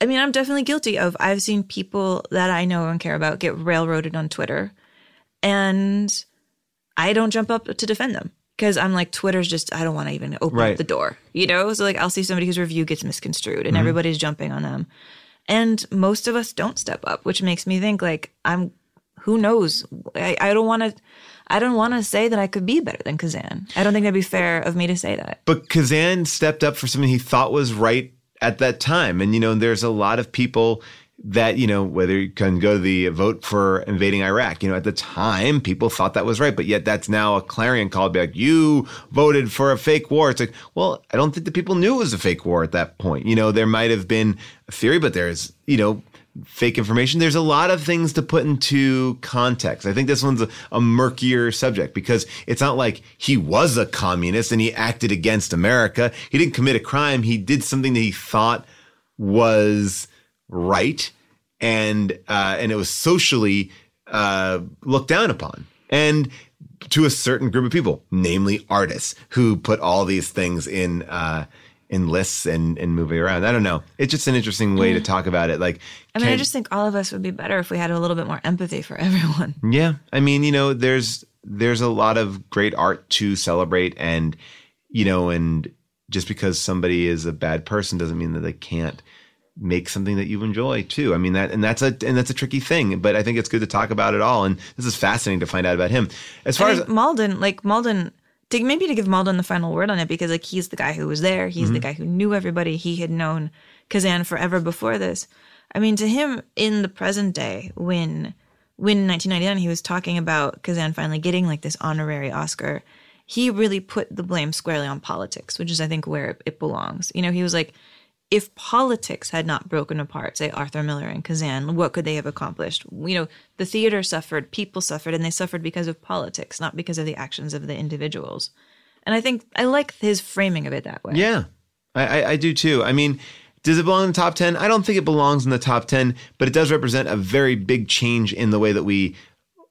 i mean i'm definitely guilty of i've seen people that i know and care about get railroaded on twitter and I don't jump up to defend them because I'm like, Twitter's just, I don't want to even open Right. up the door, you know? So, like, I'll see somebody whose review gets misconstrued and Mhm. everybody's jumping on them. And most of us don't step up, which makes me think, like, I'm, who knows? I, I don't want to, I don't want to say that I could be better than Kazan. I don't think that'd be fair of me to say that. But Kazan stepped up for something he thought was right at that time. And, you know, there's a lot of people that, you know, whether you can go to the vote for invading Iraq, you know, at the time, people thought that was right. But yet that's now a clarion call be like, you voted for a fake war. It's like, well, I don't think the people knew it was a fake war at that point. You know, there might have been a theory, but there's, you know, fake information. There's a lot of things to put into context. I think this one's a, a murkier subject because it's not like he was a communist and he acted against America. He didn't commit a crime. He did something that he thought was right and uh, and it was socially uh, looked down upon and to a certain group of people, namely artists who put all these things in uh, in lists and and moving around. I don't know. It's just an interesting way to Mm. talk about it. Like, I mean, I just think all of us would be better if we had a little bit more empathy for everyone. yeah, I mean, you know, there's there's a lot of great art to celebrate, and you know, and just because somebody is a bad person doesn't mean that they can't make something that you enjoy too. I mean that, and that's a and that's a tricky thing. But I think it's good to talk about it all, and this is fascinating to find out about him. As far as Malden, like Malden, to, maybe to give Malden the final word on it because like he's the guy who was there, he's the Mhm. guy who knew everybody. He had known Kazan forever before this. I mean, to him in the present day, when when in 1999 he was talking about Kazan finally getting like this honorary Oscar, he really put the blame squarely on politics, which is I think where it, it belongs. You know, he was like. If politics had not broken apart, say Arthur Miller and Kazan, what could they have accomplished? You know, the theater suffered, people suffered, and they suffered because of politics, not because of the actions of the individuals. And I think I like his framing of it that way. Yeah. I, I, I do too. I mean, does it belong in the top 10? I don't think it belongs in the top 10, but it does represent a very big change in the way that we,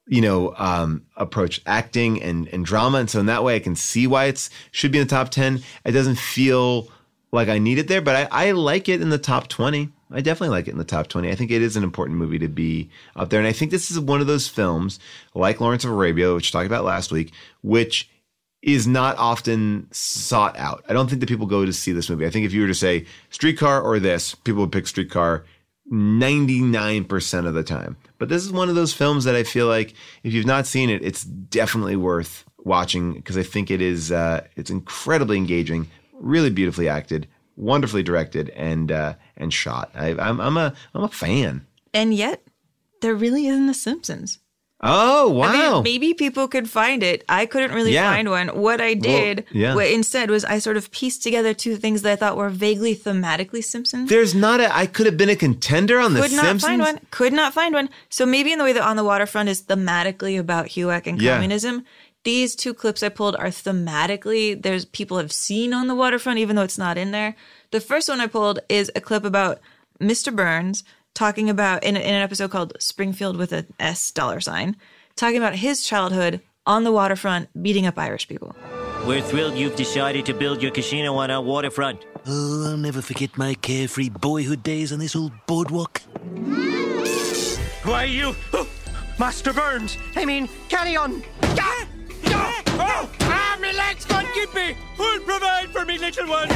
you know, um, approach acting and, and drama. And so in that way, I can see why it should be in the top 10. It doesn't feel like I need it there, but I, I like it in the top 20. I definitely like it in the top 20. I think it is an important movie to be up there. And I think this is one of those films, like Lawrence of Arabia, which we talked about last week, which is not often sought out. I don't think that people go to see this movie. I think if you were to say Streetcar or this, people would pick Streetcar 99% of the time. But this is one of those films that I feel like if you've not seen it, it's definitely worth watching because I think it is uh, it's incredibly engaging, really beautifully acted, wonderfully directed and uh, and shot. I, I'm I'm a I'm a fan. And yet, there really isn't The Simpsons. Oh wow! I mean, maybe people could find it. I couldn't really Yeah. find one. What I did yeah. what instead was I sort of pieced together two things that I thought were vaguely thematically Simpsons. There's not a. I could have been a contender on the Simpsons. Could not find one. Could not find one. So maybe in the way that On the Waterfront is thematically about HUAC and Yeah. communism, these two clips I pulled are thematically. There's people have seen On the Waterfront, even though it's not in there. The first one I pulled is a clip about Mr. Burns talking about in, in an episode called Springfield with a S dollar sign, talking about his childhood on the waterfront beating up Irish people. We're thrilled you've decided to build your casino on our waterfront. Oh, I'll never forget my carefree boyhood days on this old boardwalk. Why you, oh, Master Burns? I mean, carry on. Ah! Oh! Ah, my legs can't keep me. Who'll provide for me, little one?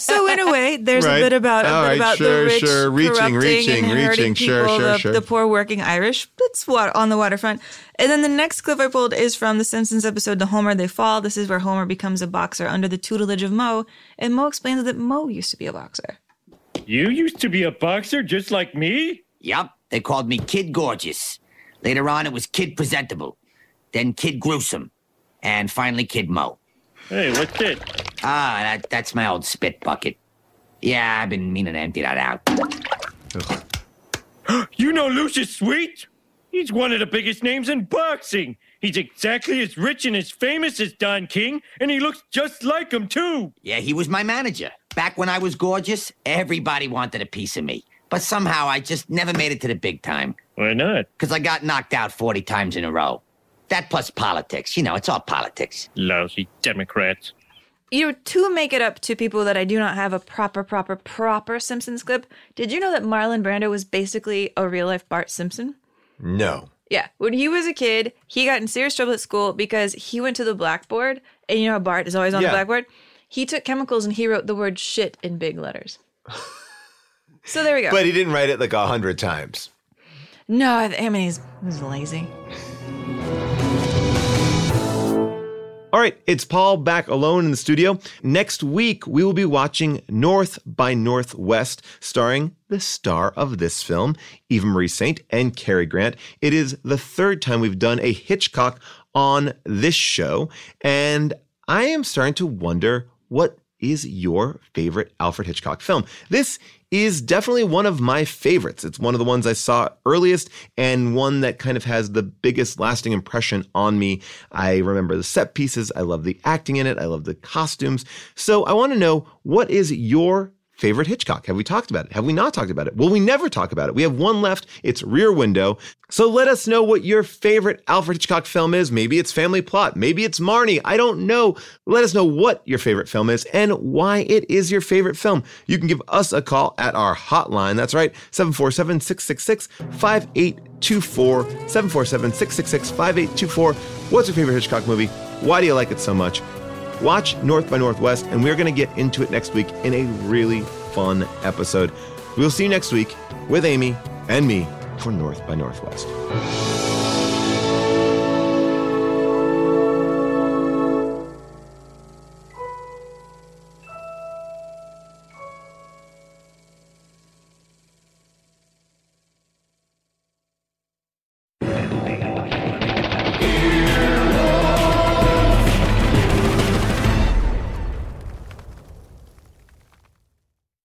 So in a way, there's Right. a bit about a All bit right, about sure, the rich sure. Reaching, reaching, reaching. Sure, sure, the, sure. the poor working Irish. That's what on the waterfront. And then the next clip I pulled is from the Simpsons episode "The Homer They Fall." This is where Homer becomes a boxer under the tutelage of Moe, and Moe explains that Moe used to be a boxer. You used to be a boxer just like me? Yup, they called me Kid Gorgeous. Later on, it was Kid Presentable. Then Kid Gruesome. And finally, Kid Moe. Hey, what's it? Ah, that, that's my old spit bucket. Yeah, I've been meaning to empty that out. You know Lucius Sweet? He's one of the biggest names in boxing. He's exactly as rich and as famous as Don King, and he looks just like him, too. Yeah, he was my manager. Back when I was gorgeous, everybody wanted a piece of me. But somehow I just never made it to the big time. Why not? Because I got knocked out 40 times in a row. That plus politics. You know, it's all politics. Lousy Democrats. You know, to make it up to people that I do not have a proper, proper, proper Simpsons clip. Did you know that Marlon Brando was basically a real life Bart Simpson? No. Yeah, when he was a kid, he got in serious trouble at school because he went to the blackboard, and you know how Bart is always on Yeah. the blackboard. He took chemicals and he wrote the word "shit" in big letters. so there we go. But he didn't write it like a hundred times. no, I I mean he's, he's lazy. All right, it's Paul back alone in the studio. Next week, we will be watching North by Northwest, starring the star of this film, Eva Marie Saint and Cary Grant. It is the third time we've done a Hitchcock on this show, and I am starting to wonder what is your favorite Alfred Hitchcock film? This is definitely one of my favorites. It's one of the ones I saw earliest and one that kind of has the biggest lasting impression on me. I remember the set pieces. I love the acting in it. I love the costumes. So I want to know what is your favorite Hitchcock? Have we talked about it? Have we not talked about it? Well, we never talk about it. We have one left. It's Rear Window. So let us know what your favorite Alfred Hitchcock film is. Maybe it's Family Plot. Maybe it's Marnie. I don't know. Let us know what your favorite film is and why it is your favorite film. You can give us a call at our hotline. That's right, 747 666 5824. 747 666 5824. What's your favorite Hitchcock movie? Why do you like it so much? Watch North by Northwest, and we're going to get into it next week in a really fun episode. We'll see you next week with Amy and me for North by Northwest.